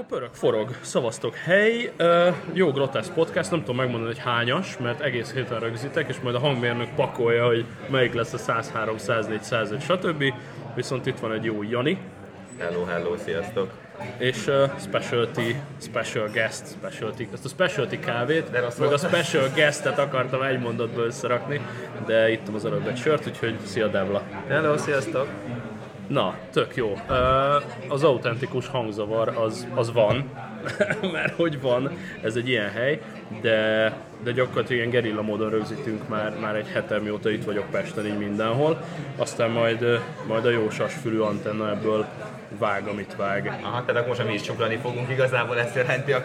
akkor pörög, forog, szavaztok. Hely, uh, jó grotesz podcast, nem tudom megmondani, hogy hányas, mert egész héten rögzítek, és majd a hangmérnök pakolja, hogy melyik lesz a 103, 104, 105, stb. Viszont itt van egy jó Jani, Hello, hello, sziasztok! és uh, specialty, special guest, specialty, ezt a specialty kávét, De meg a special guestet akartam egy mondatba összerakni, de ittam az előbb egy sört, úgyhogy szia Devla. Hello, sziasztok! Na, tök jó. Az autentikus hangzavar az, az van, mert hogy van, ez egy ilyen hely, de, de gyakorlatilag ilyen gerilla módon rögzítünk már, már egy hete, mióta itt vagyok Pesten, így mindenhol. Aztán majd, majd a jó sasfülű antenna ebből vág, amit vág. Aha, tehát akkor most mi is csuklani fogunk, igazából ezt jelenti a...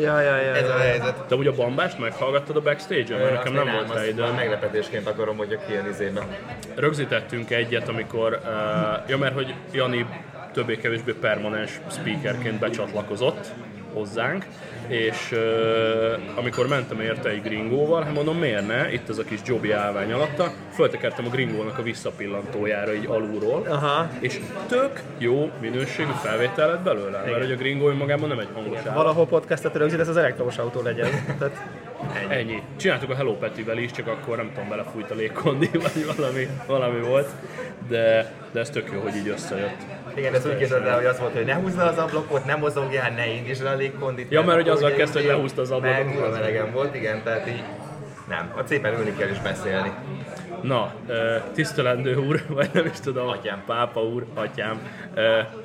Ja, ja, ja, ez a helyzet. De ugye a bambást meghallgattad a backstage-en, mert nekem nem én volt rá időm. Meglepetésként akarom, hogy kijön izébe. Rögzítettünk egyet, amikor, uh, ja mert hogy Jani többé-kevésbé permanens speakerként becsatlakozott hozzánk, és uh, amikor mentem érte egy gringóval, hát mondom miért ne, itt ez a kis jobbi állvány alatta, föltekertem a gringónak a visszapillantójára így alulról, Aha. és tök jó minőségű felvétel lett belőle, mert hogy a gringó önmagában nem egy hangos állat. Valahol podcastet rögzít, ez az elektromos autó legyen. Tehát, Ennyi. Csináltuk a Hello Petivel is, csak akkor nem tudom, belefújt a légkondi, vagy valami, valami volt, de, de ez tök jó, hogy így összejött. Igen, ez úgy képzeld el, hogy az volt, hogy ne húzd le az ablakot, ne mozogjál, ne indítsd le a légkondit. Ja, mert hogy azzal kezdte, hogy izé- lehúzta az ablakot. Meg kurva melegen volt, igen, tehát így nem, ott szépen ülni kell és beszélni. Na, tisztelendő úr, vagy nem is tudom, Atyám. pápa úr, atyám,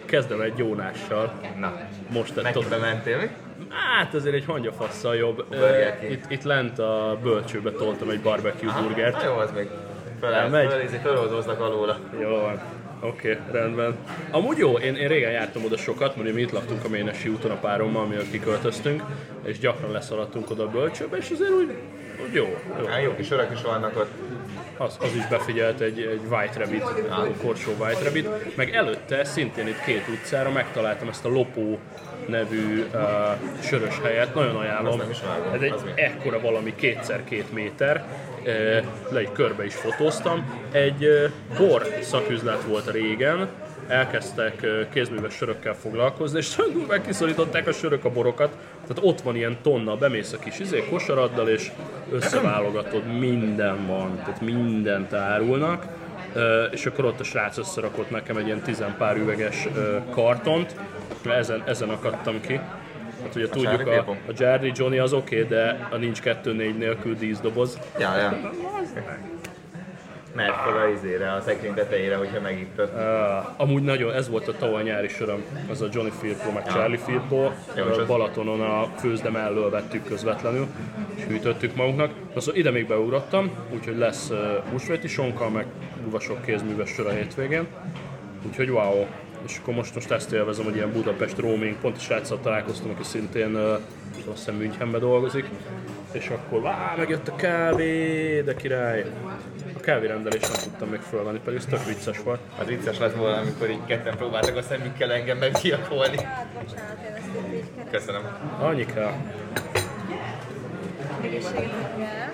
kezdem egy Jónással. Na, Most tettem. mentél mi? Hát azért egy hangyafasszal jobb. Itt, itt lent a bölcsőbe toltam egy barbecue burgert. Na jó, az még. Föl, Elmegy? föl, föl, föloldoznak alóla. Jó van. Oké, okay, rendben. Amúgy jó, én, én régen jártam oda sokat, mert mi itt laktunk a Ménesi úton a párommal, amikor kiköltöztünk, és gyakran leszaladtunk oda a bölcsőbe, és azért úgy, úgy jó. jó. Hát jó kis örök is vannak ott. Az, az is befigyelt egy, egy White Rabbit, egy korsó White Rabbit, meg előtte szintén itt két utcára megtaláltam ezt a Lopó nevű uh, sörös helyet, nagyon ajánlom. Ez egy ekkora valami kétszer két méter, uh, le egy körbe is fotóztam. Egy uh, bor szaküzlet volt régen, elkezdtek uh, kézműves sörökkel foglalkozni, és durván kiszorították a sörök a borokat, tehát ott van ilyen tonna, bemész a kis izé, kosaraddal, és összeválogatod, minden van, tehát mindent árulnak, és akkor ott a srác összerakott nekem egy ilyen tizenpár üveges kartont, mert ezen, ezen akadtam ki. Hát ugye tudjuk, Charlie a, a Jerry Johnny az oké, okay, de a nincs 2-4 nélkül díszdoboz. Ja, ja. Mert fel a izére, a szekrény tetejére, hogyha megittad. Uh, amúgy nagyon, ez volt a tavaly nyári söröm, az a Johnny Firpo, meg Charlie Firpo. Az- Balatonon a főzde mellől vettük közvetlenül, és hűtöttük magunknak. Aztán ide még beugrottam, úgyhogy lesz húsvéti sonka, meg uvasok kézműves sör a hétvégén. Úgyhogy wow. És akkor most, most ezt élvezem, hogy ilyen Budapest roaming, pont a sráccal találkoztam, aki szintén azt hiszem Münchenben dolgozik. És akkor vá, megjött a kávé, de király. A kávérendelést nem tudtam még fölvenni, pedig ez tök vicces volt. Az vicces lett volna, amikor így ketten próbáltak a szemükkel engem meggyilkolni. Hát. Köszönöm. Annyi kell.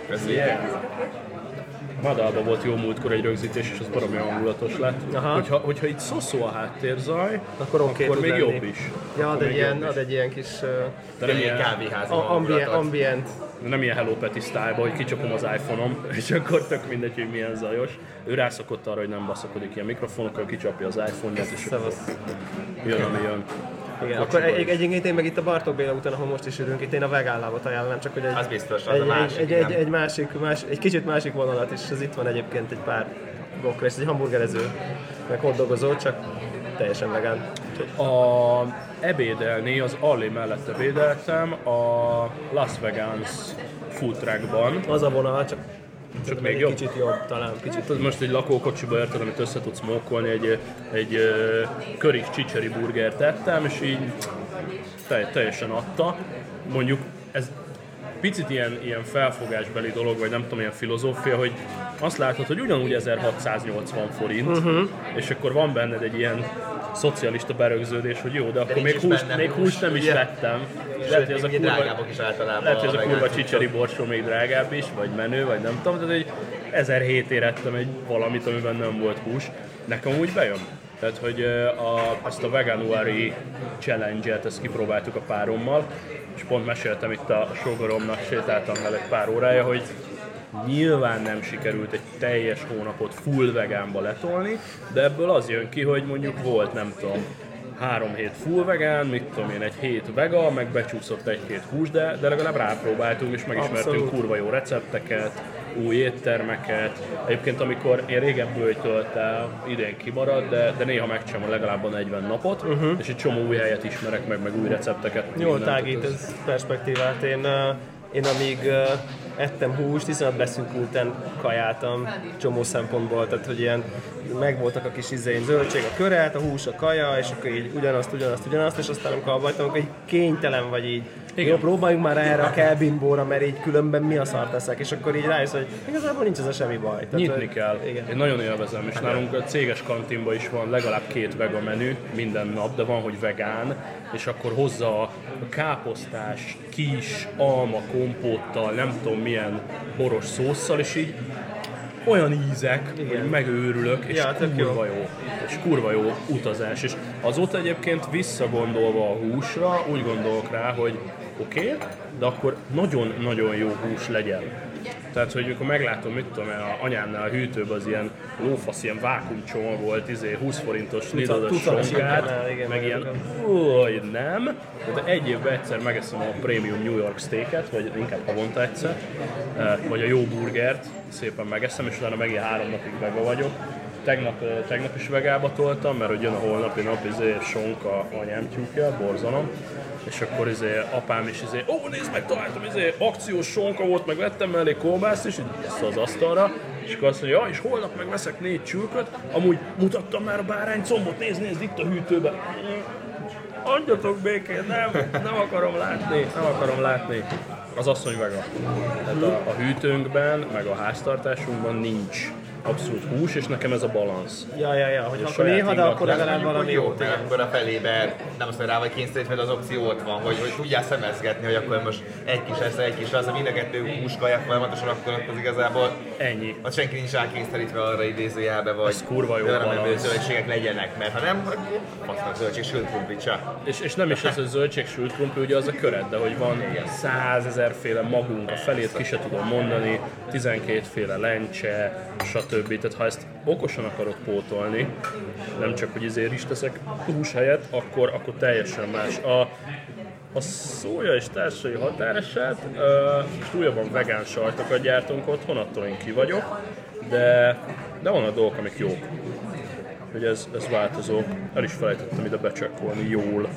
Köszönöm. Yeah. Madalba volt jó múltkor egy rögzítés, és az baromi hangulatos lett. Aha. Hogyha, hogyha itt szoszó a háttérzaj, akkor oké akkor még lenni. jobb is. Ja, ad egy, ilyen, ad egy ilyen kis uh, De nem Egy ilyen, kávéházi ambient, ambient. Nem ilyen Hello Peti style hogy kicsapom az iPhone-om, és akkor tök mindegy, hogy milyen zajos. Ő rászokott arra, hogy nem baszakodik ilyen mikrofonokkal, kicsapja az iPhone-ját, és akkor jön, ami jön. Igen, akkor egy, egyébként én meg itt a Bartók Béla úton, ahol most is ülünk, itt én a vegán lábat ajánlom, csak hogy egy, Az biztos, az egy, a másik, egy, egy, egy, másik, más, egy kicsit másik vonalat is, ez itt van egyébként egy pár blokkra, és egy hamburgerező, meg hotdogozó, csak teljesen vegán. A ebédelni, az Alli mellett ebédeltem a Las Vegas food truckban. Az a vonal, csak, Csak még jobb? kicsit jobb talán, kicsit. Tudod, most egy lakókocsiba érted, amit össze tudsz mókolni, egy, egy ö, csicseri burgert tettem, és így te, teljesen adta. Mondjuk ez picit ilyen, ilyen felfogásbeli dolog, vagy nem tudom, ilyen filozófia, hogy azt látod, hogy ugyanúgy 1680 forint, uh-huh. és akkor van benned egy ilyen szocialista berögződés, hogy jó, de akkor még húst, még hús, húst nem is ugye? vettem. Lehet, Sőt, hogy ez a kurva, is általában lehet, hogy ez a kurva csicseri borsó még drágább is, vagy menő, vagy nem tudom, de egy 1007 érettem egy valamit, amiben nem volt hús. Nekem úgy bejön. Tehát, hogy a, ezt a Veganuary challenge-et, ezt kipróbáltuk a párommal, és pont meséltem itt a sogoromnak, sétáltam vele egy pár órája, hogy nyilván nem sikerült egy teljes hónapot full vegánba letolni, de ebből az jön ki, hogy mondjuk volt, nem tudom, három hét full vegán, mit tudom én, egy hét vega, meg becsúszott egy-két hús, de, de legalább rápróbáltunk, és megismertünk Abszolút. kurva jó recepteket, új éttermeket. Egyébként amikor én régen bőjtölt el, idén kimarad, de, de néha megcsinálom legalább a 40 napot, uh-huh. és egy csomó új helyet ismerek meg, meg új recepteket. Jól tágít ez perspektívát. Én, uh, én amíg uh, ettem húst, iszonyat beszűkülten kajáltam csomó szempontból, tehát hogy ilyen megvoltak a kis izéim, zöldség, a köret, a hús, a kaja, és akkor így ugyanazt, ugyanazt, ugyanazt, és aztán amikor abba hagytam, akkor így kénytelen vagy így. Igen. Jó, próbáljunk már erre a kelbimbóra, mert így különben mi a szart teszek, és akkor így rájössz, hogy igazából nincs ez a semmi baj. Tehát, Nyitni hogy- kell. Igen. Én nagyon élvezem, és nálunk a céges kantinban is van legalább két vega menü minden nap, de van, hogy vegán, és akkor hozza a káposztás, kis, alma, kompóttal, nem tudom milyen boros szószal, és így olyan ízek, Igen. hogy megőrülök, és Ja, tök jó. kurva jó. És kurva jó utazás. És azóta egyébként visszagondolva a húsra, úgy gondolok rá, hogy oké, okay, de akkor nagyon-nagyon jó hús legyen. Tehát, hogy amikor meglátom, mit tudom, a anyámnál a hűtőben az ilyen lófasz, ilyen vákumcsomag volt, izé 20 forintos tucatos sonkát, meg ilyen, hogy nem. De egy évben egyszer megeszem a Premium New York steaket, vagy inkább havonta egyszer, eh, vagy a jó burgert, szépen megeszem, és utána megint három napig vega vagyok. Tegnap, eh, tegnap is vegába toltam, mert hogy jön a holnapi nap, izé, sonka anyám tyúkja, borzanom. És akkor izé, apám is izé, ó, nézd meg, találtam, izé, akciós sonka volt, meg vettem mellé kolbászt, így ezt az asztalra, és akkor azt mondja, ja, és holnap meg veszek négy csülköt, amúgy mutattam már a bárány combot, nézd, nézd, itt a hűtőben. Adjatok békét, nem, nem akarom látni, nem akarom látni. Az asszony vega. Tehát a, a hűtőnkben, meg a háztartásunkban nincs abszolút hús, és nekem ez a balansz. Ja, ja, ja, hogy akkor néha, de akkor legalább valami jó, akkor a felébe nem azt mondja rá vagy kényszerít, mert az opció ott van, hogy, hogy tudjál szemezgetni, hogy akkor most egy kis lesz, egy kis lesz, a mind a kettő húskaja folyamatosan, akkor az igazából Ennyi. az senki nincs rákényszerítve arra idézőjelbe, vagy Ez kurva jó de nem zöldségek legyenek, mert ha nem, akkor fasznak zöldség, sült krumplit csak. És, és nem is ez a zöldség sült krumpli, ugye az a köred, de hogy van százezerféle magunk, a felét ki se tudom mondani, 12 féle lencse, stb. Tehát ha ezt okosan akarod pótolni, nem csak hogy ezért is teszek hús helyett, akkor, akkor teljesen más. A, a szója és társai határeset, most újabban vegán sajtokat gyártunk otthon, attól én ki vagyok, de, de vannak dolgok, amik jók. Hogy ez, ez változó. El is felejtettem ide becsekkolni jól.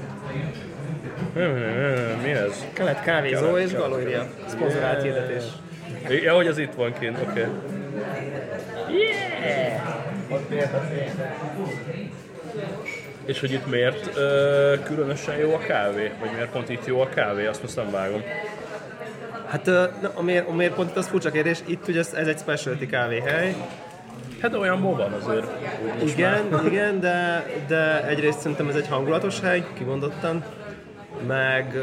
Mi ez? Kelet kávézó és galória. Szponzorált hirdetés. Ja, hogy az itt van kint, oké. Okay. És hogy itt miért ö, különösen jó a kávé? Vagy miért pont itt jó a kávé? Azt most nem vágom. Hát ö, na, a, miért, a miért pont itt az furcsa kérdés, itt ugye ez ez egy specialty kávéhely. Hát de olyanból van azért. Igen, már. igen, de, de egyrészt szerintem ez egy hangulatos hely, kimondottan. Meg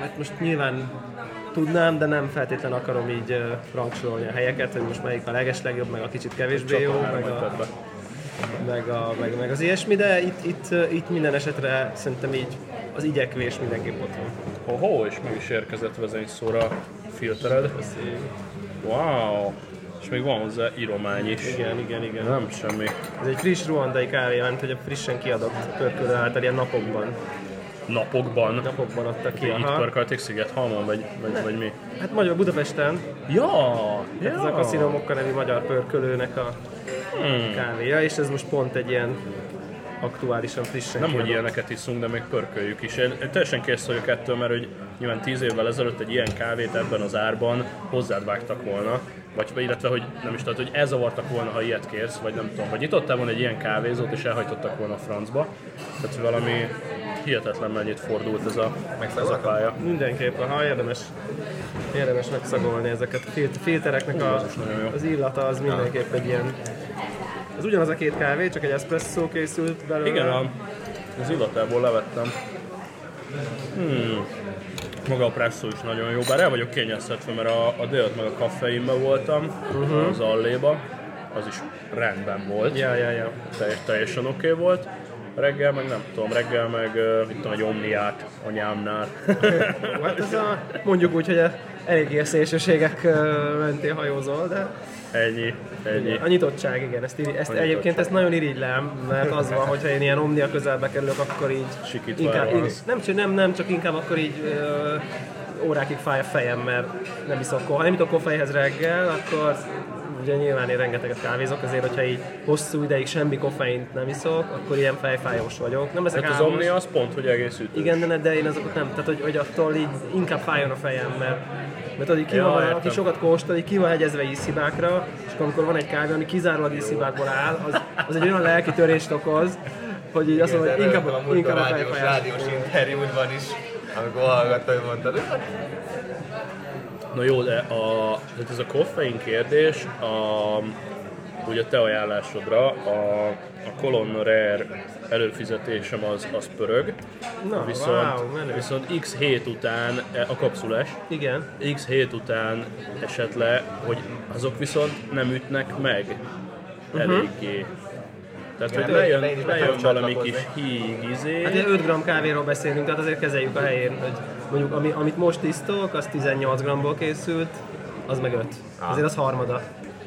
hát most nyilván tudnám, de nem feltétlen akarom így ö, rangsorolni a helyeket, hogy most melyik a legeslegjobb, meg a kicsit kevésbé jó, meg a, meg, a, meg, meg az ilyesmi, de itt, itt, itt minden esetre szerintem így az igyekvés mindenképp ott van. Ho-ho, és meg is érkezett vezényszóra filtered. Wow! És még van hozzá íromány is. Igen, igen, igen. Nem semmi. Ez egy friss ruandai kávé, mert hogy a frissen kiadott pörkölő által ilyen napokban, Napokban. napokban adtak ki. Itt Aha. pörkölték Szigethalmon, vagy, vagy, vagy mi? Hát magyar Budapesten, Ja! ez a ja. Casino Mokka nevű magyar pörkölőnek a Hmm. kávéja, és ez most pont egy ilyen aktuálisan frissen Nem, hogy ilyeneket iszunk, de még pörköljük is. Én, teljesen kész vagyok ettől, mert hogy nyilván 10 évvel ezelőtt egy ilyen kávét ebben az árban hozzád vágtak volna, vagy illetve, hogy nem is tudod, hogy elzavartak volna, ha ilyet kérsz, vagy nem tudom, vagy nyitottál volna egy ilyen kávézót, és elhajtottak volna a francba. Tehát valami hihetetlen mennyit fordult ez a, ez a pálya. Mindenképpen, ha érdemes, érdemes megszagolni ezeket a fil- filtereknek a, az illata, az mindenképp egy ilyen ez ugyanaz a két kávé, csak egy espresso készült belőle. Igen, az illatából levettem. Hmm. Maga a presszó is nagyon jó, bár el vagyok kényeztetve, mert a, a délt meg a kaffeinben voltam, uh-huh. az alléba, az is rendben volt. Ja, ja, ja. teljes, teljesen oké okay volt, reggel meg nem tudom, reggel meg mit tudom, egy omniát anyámnál. Hát ez a, mondjuk úgy, hogy eléggé a szélsőségek mentén hajózol, de ennyi, ennyi. a nyitottság, igen, ezt, iri, ezt egyébként ezt nagyon irigylem, mert az van, hogyha én ilyen omnia közelbe kerülök, akkor így Sikítva inkább, elrohansz. nem, nem, nem, csak inkább akkor így ö, órákig fáj a fejem, mert nem iszok koffein. Ha nem iszok koffeinhez reggel, akkor ugye nyilván én rengeteget kávézok, azért, hogyha így hosszú ideig semmi koffeint nem iszok, akkor ilyen fejfájós vagyok. Nem ezek Tehát az Omnia az pont, hogy egész ütős. igen, de, de én azokat nem, tehát hogy, hogy attól így inkább fájjon a fejem, mert mert tudod, ki Ja, van, aki sokat kóstol, így ki van hegyezve ízhibákra, és amikor van egy kávé, ami kizárólag ízhibákból áll, az, az egy olyan lelki törést okoz, hogy így azt mondom, hogy inkább, a inkább a rádiós, fejfájás. rádiós interjúdban is, amikor hallgattam, hogy mondtad, hát Na jó, de a, tehát ez a koffein kérdés, a, ugye a te ajánlásodra, a, a Colon Rare előfizetésem az, az pörög, Na, viszont, wow, menő. viszont x hét után, e, a kapszulás, Igen. x hét után esett le, hogy azok viszont nem ütnek meg eléggé. Tehát, hogy Hát, lejön, lejön tudok valami kis híg, izé. Hát ilyen 5 g kávéról beszélünk, tehát azért kezeljük a helyén, hogy mondjuk ami, amit most tisztok, az 18 g-ból készült, az meg 5. Azért az harmada.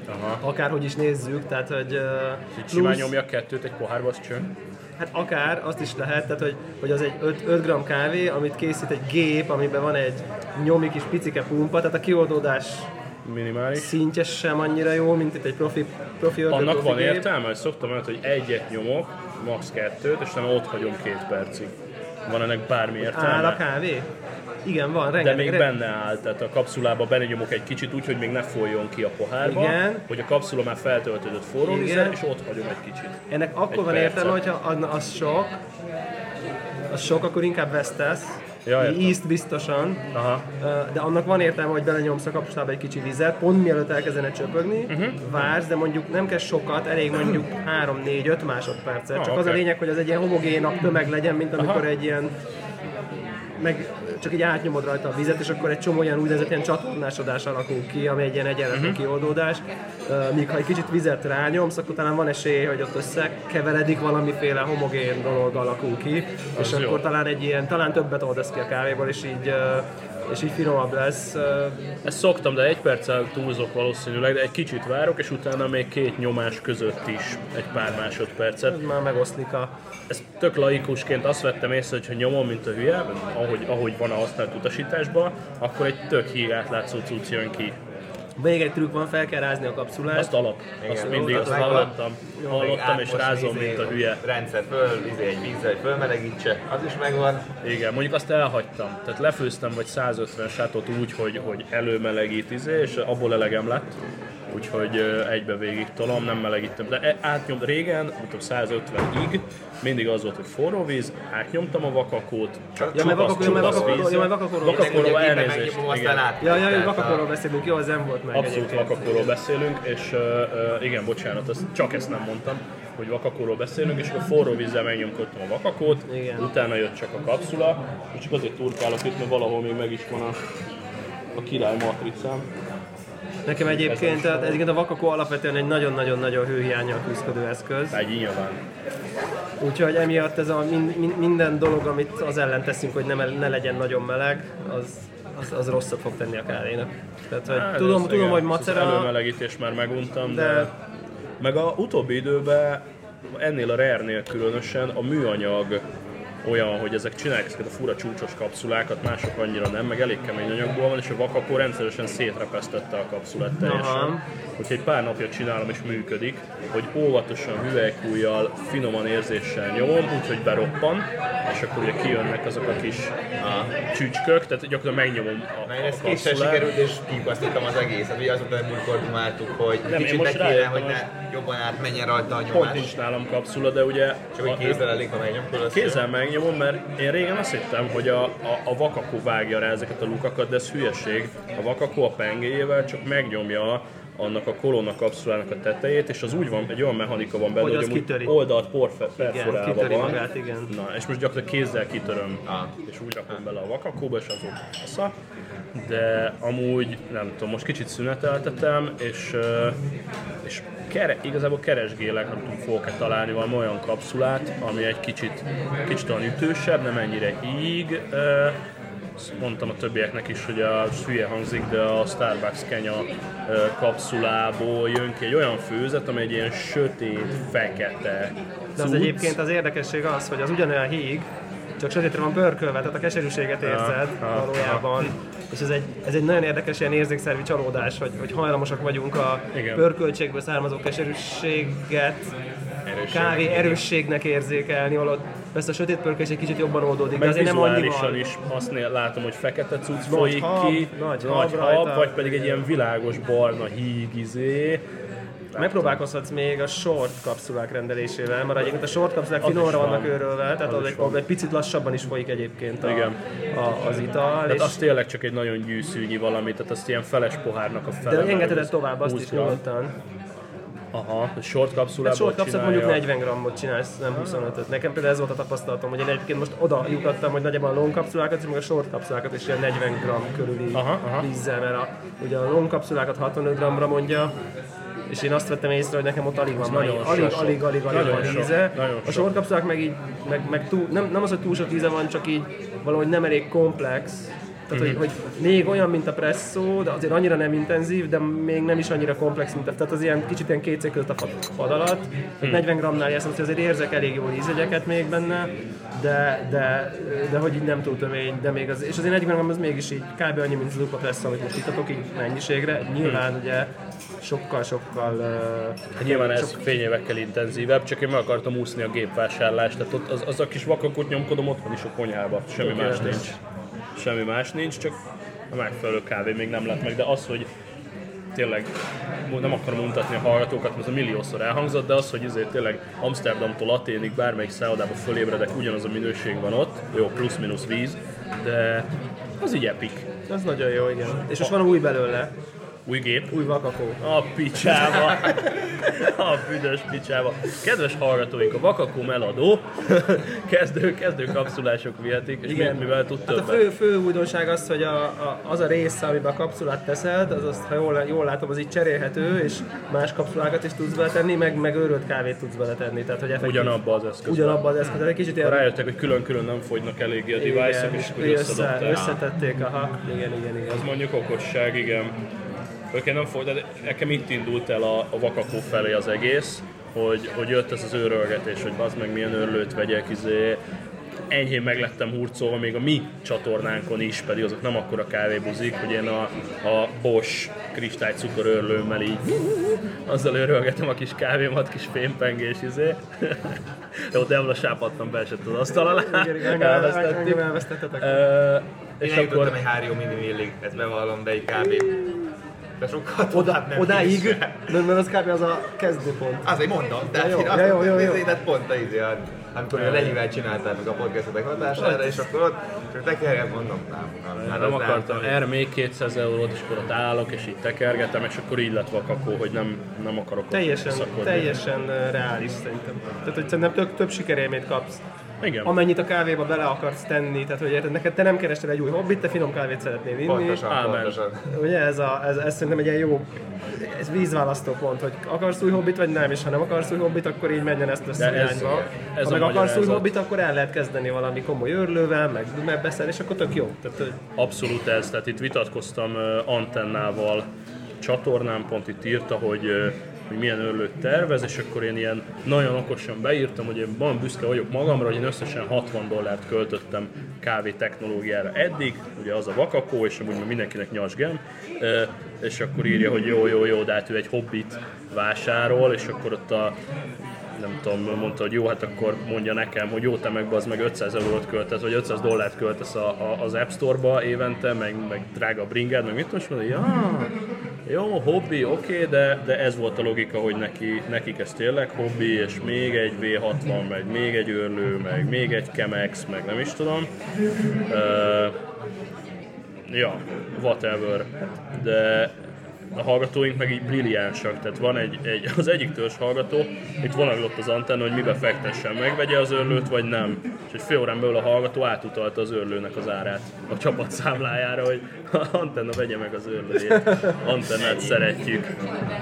Aha. Akárhogy is nézzük, tehát hogy uh, Így simán nyomja kettőt egy pohárba, az csöng. Hát akár, azt is lehet, tehát hogy, hogy az egy 5, 5 g kávé, amit készít egy gép, amiben van egy nyomi kis picike pumpa, tehát a kioldódás Minimális. szintje sem annyira jó, mint itt egy profi, profi ördög, Annak profi van gép. értelme, hogy szoktam mondani, hogy egyet nyomok, max. kettőt, és nem ott hagyom két percig. Van ennek bármi Áll a értelme? kávé? Igen, van, De rengeteg. még re- benne áll, tehát a kapszulába belenyomok egy kicsit úgy, hogy még ne folyjon ki a pohárba, Igen. hogy a kapszula már feltöltődött forró vízzel, és ott hagyom egy kicsit. Ennek akkor Egy van percet. értelme, hogyha az, az sok, az sok, akkor inkább vesztesz. Ja. Ízt biztosan, Aha. de annak van értelme, hogy belenyomsz a kapcsolatba egy kicsi vizet, pont mielőtt elkezdene csöpögni, uh-huh. vársz, de mondjuk nem kell sokat, elég mondjuk 3-4-5 másodpercet. Ah, Csak az a lényeg, hogy az egy ilyen homogénabb tömeg legyen, mint amikor Aha. egy ilyen meg csak így átnyomod rajta a vizet, és akkor egy csomó olyan úgynevezett ilyen csatornásodás alakul ki, ami egy ilyen egyenletlen Mhm. uh-huh. kioldódás. Uh, míg ha egy kicsit vizet rányomsz, akkor talán van esély, hogy ott összekeveredik valamiféle homogén dolog alakul ki, és Az jó. akkor talán egy ilyen, talán többet oldasz ki a kávéból, és így, és így finomabb lesz. Ezt szoktam, de egy perccel túlzok valószínűleg, de egy kicsit várok, és utána még két nyomás között is egy pár másodpercet. ez már megoszlik a... ezt tök laikusként azt vettem észre, hogy ha nyomom, mint a hülye, ahogy, ahogy van a használt utasításban, akkor egy tök híg átlátszó cucc jön ki. Még egy trükk van, fel kell rázni a kapszulát. Azt alap, azt Igen, mindig azt az megvan. hallottam, hallottam és rázom, izé, mint a hülye. Rendszer föl, izé, egy vízzel, hogy fölmelegítse, az is megvan. Igen, mondjuk azt elhagytam. Tehát lefőztem vagy 150 sátot úgy, hogy, hogy előmelegít izé, és abból elegem lett. Úgyhogy egybe végig tolom, nem melegítem. De e- átnyom, régen, mondtam 150-ig, mindig az volt, hogy forró víz, átnyomtam a vakakót, csak Ja, mert csupasz, vakakó- ja, mert csupasz vakakó- vízzel. ja, mert vakakóról- Vakakóról Ugye gépen elnézést, igen. Ja, ja, Tehát vakakóról a- beszélünk, jó, az nem volt meg Abszolút vakakóról beszélünk, és uh, igen, bocsánat, ezt, csak ezt nem mondtam, hogy vakakóról beszélünk, és akkor forró vízzel megnyomkodtam a vakakót, Igen. utána jött csak a kapszula, és csak azért turkálok itt, mert valahol még meg is van a, a király matricám. Nekem egyébként, tehát egyébként a vakakó alapvetően egy nagyon-nagyon-nagyon hőhiányjal küzdő eszköz. Egy nyilván. Úgyhogy emiatt ez a min, min, minden dolog, amit az ellen teszünk, hogy ne, ne legyen nagyon meleg, az, az, az rosszat fog tenni a kávénak. Tehát, hogy Hát, tudom, tudom, igen, hogy Az macera, előmelegítés már meguntam, de... de Meg a utóbbi időben, ennél a Rare-nél különösen, a műanyag olyan, hogy ezek csinálják ezeket a fura csúcsos kapszulákat, mások annyira nem, meg elég kemény anyagból van, és a vakakó rendszeresen szétrepesztette a kapszulát teljesen. Aha. Úgyhogy egy pár napja csinálom és működik, hogy óvatosan hüvelykújjal, finoman érzéssel nyomom, úgyhogy beroppan, és akkor ugye kijönnek azok a kis csücskök, tehát gyakorlatilag megnyomom a, Mert a ez kétszer sikerült, és kipasztottam az egészet. Ugye azóta nem múltkor dumáltuk, hogy én kicsit most kéne, hogy hogy- ne jobban átmenjen rajta a Pont nyomás. nincs nálam kapszula, de ugye Csak hogy kézzel elég, ha megnyomkod, azt Kézzel megnyomom, mert én régen azt hittem, hogy a, a, a vakakó vágja rá ezeket a lukakat, de ez hülyeség. A vakakó a pengéjével csak megnyomja annak a kolonna kapszulának a tetejét, és az úgy van, egy olyan mechanika van benne, Hogy hogy, amúgy oldalt perforálva van. magát, igen. Na, és most gyakorlatilag kézzel kitöröm, Ah. és úgy rakom bele a vakakóba, és azok fasza. De amúgy nem tudom, most kicsit szüneteltetem, és, és kere, igazából keresgélek, nem tudom, fogok-e találni valami olyan kapszulát, ami egy kicsit, kicsit olyan ütősebb, nem ennyire híg, mondtam a többieknek is, hogy a hülye hangzik, de a Starbucks Kenya kapszulából jön ki egy olyan főzet, ami egy ilyen sötét, fekete De az egyébként az érdekesség az, hogy az ugyanolyan híg, csak sötétre van pörkölve, tehát a keserűséget érzed valójában. És ez egy, ez egy nagyon érdekes ilyen érzékszervi csalódás, hogy, hogy hajlamosak vagyunk a Igen. pörköltségből származó keserűséget kávé erősségnek érzékelni, holott persze a sötét pörköl is egy kicsit jobban oldódik, de azért nem annyival. is azt látom, hogy fekete cucc Nagy folyik hab, ki, nagy nagy hab hab, vagy pedig egy ilyen világos barna híg izé. Megpróbálkozhatsz még a short kapszulák rendelésével, mert egyébként a short kapszulák finomra van. vannak őrölve, tehát Az az egy, van. egy picit lassabban is folyik egyébként a, Igen. a, az ital. Tehát és az tényleg csak egy nagyon gyűszűnyi valami, tehát azt ilyen feles pohárnak a fele. de engedheted tovább azt 20 is nyugodtan. Aha, a short kapszulából short kapszulát mondjuk 40 grammot csinálsz, nem 25-öt. Nekem például ez volt a tapasztalatom, hogy én egyébként most oda jutottam, hogy nagyjából a long kapszulákat és meg a short kapszulákat is ilyen 40 gram körüli Aha, aha. vízzel, mert a, ugye a long kapszulákat 65 grammra mondja, és én azt vettem észre, hogy nekem ott alig van nagyon alig, alig, alig, alig, alig Nagyon van íze. A sok. short kapszulák meg így, meg, meg túl, nem, nem az, hogy túl sok íze van, csak így valahogy nem elég komplex. Tehát, Mhm. hogy, hogy még olyan, mint a presszó, de azért annyira nem intenzív, de még nem is annyira komplex, mint a, tehát az ilyen kicsit ilyen két szék között a fa- fad alatt. Mhm. Tehát 40 grammnál jársz, hogy azért érzek elég jó ízegyeket még benne, de, de, de hogy így nem túl tömény, de még az, és azért 40 gram az mégis így kb. annyi, mint az Lupa Presszó, amit most itatok így mennyiségre. Nyilván ugye sokkal-sokkal uh, Hát nyilván ez fényévekkel intenzívebb, csak én meg akartam úszni a gépvásárlást, tehát ott az, az a kis vakakot nyomkodom, ott van is a konyhába, semmi más nincs. Semmi más nincs, csak a megfelelő kávé még nem lett meg, de az, hogy tényleg nem akarom mutatni a hallgatókat, mert ez a milliószor elhangzott, de az, hogy azért tényleg Amsterdamtól Aténig bármelyik szállodába fölébredek, ugyanaz a minőség van ott, jó, plusz-minusz víz, de az így epik. az nagyon jó, igen. És most van új belőle, Új gép, új vakakó. A picsába! A büdös picsába! Kedves hallgatóink, a Vakakó eladó, kezdő, kezdő kapszulások vihetik, és Igen. Mivel tud Hát a fő, fő újdonság az, hogy a, a, az a része, amiben a kapszulát teszed, az azt, ha jól, jól látom, az így cserélhető, és más kapszulákat is tudsz beletenni, meg, meg őrölt kávét tudsz beletenni. Tehát, hogy effektív, Ugyanabba az eszköz. ugyanabban az eszköz. Egy kicsit ilyen... Rájöttek, hogy külön-külön nem fogynak eléggé a device-ok, és akkor össze, összetették, aha, igen, igen, igen. Ez mondjuk okosság, igen. Őként nem fogy, de nekem itt indult el a, a Vakakó felé az egész, hogy, hogy jött ez az őrölgetés, hogy az meg milyen őrlőt vegyek, izé, enyhén meglettem hurcolva még a mi csatornánkon is, pedig azok nem akkora kávébuzik, hogy én a, a Bosch kristálycukor őrlőmmel így azzal őrölgetem a kis kávémat, kis fémpengés izé. De ott Evla sápadtam, beesett az asztal alá. Igen, igen, elvesztettetek. Ö, Én és akkor egy három mini millig, ezt bevallom, de egy kb. De sokkal Oda, nem odáig, mert mert az kb. az a kezdőpont. Azért mondom, de Ja, jó, ja, azt jó, mondtam, jó, jó. tehát pont a izé, a- amikor a Lenyivel csináltátok a podcastetek hatására, és akkor ott, csak tekerget mondom, nem, nem, hát nem az akartam, nem. erre még 200 eurót, és akkor ott állok, és így tekergetem, és akkor így lett vakakó, hogy nem, nem akarok Teljesen, teljesen reális szerintem. Tehát, hogy szerintem több, több sikerélményt kapsz. Igen. Amennyit a kávéba bele akarsz tenni, tehát hogy érted, neked te nem kerested egy új hobbit, te finom kávét szeretnél inni. Pontosan, Ámen. pontosan. Ugye ez, a, ez, ez szerintem egy ilyen jó ez vízválasztó pont, hogy akarsz új hobbit, vagy nem, és ha nem akarsz új hobbit, akkor így menjen ezt össze ez- irányba. ez ha meg akarsz új hobbit, akkor el lehet kezdeni valami komoly őrlővel, meg megbeszélni, és akkor tök jó. Tehát, hogy Abszolút ez, tehát itt vitatkoztam Antennával, csatornán pont itt írta, hogy, hogy milyen örlőt tervez, és akkor én ilyen nagyon okosan beírtam, hogy én van büszke vagyok magamra, hogy én összesen 60 dollárt költöttem kávé technológiára eddig, ugye az a vakakó, és amúgy mindenkinek nyasgem, és akkor írja, hogy jó, jó, jó, de hát ő egy hobbit vásárol, és akkor ott a nem tudom, mondta, hogy jó, hát akkor mondja nekem, hogy jó, te meg az meg 500 eurót költesz, vagy 500 dollárt költesz a, a, az App Store-ba évente, meg, meg drága bringed, meg mit és mondja, ja, jó, hobbi, oké, de, de ez volt a logika, hogy neki, nekik ez tényleg hobbi, és még egy V60, meg még egy őrlő, meg még egy Chemex, meg nem is tudom. Uh, ja, whatever. De a hallgatóink meg így brilliánsak, tehát van egy, egy, az egyik törzs hallgató, itt vonaglott az antenna, hogy mibe fektessen, megvegye az őrlőt, vagy nem. És egy fél órán belül a hallgató átutalta az őrlőnek az árát a csapat számlájára, hogy a antenna vegye meg az őrlőjét. Antennát szeretjük.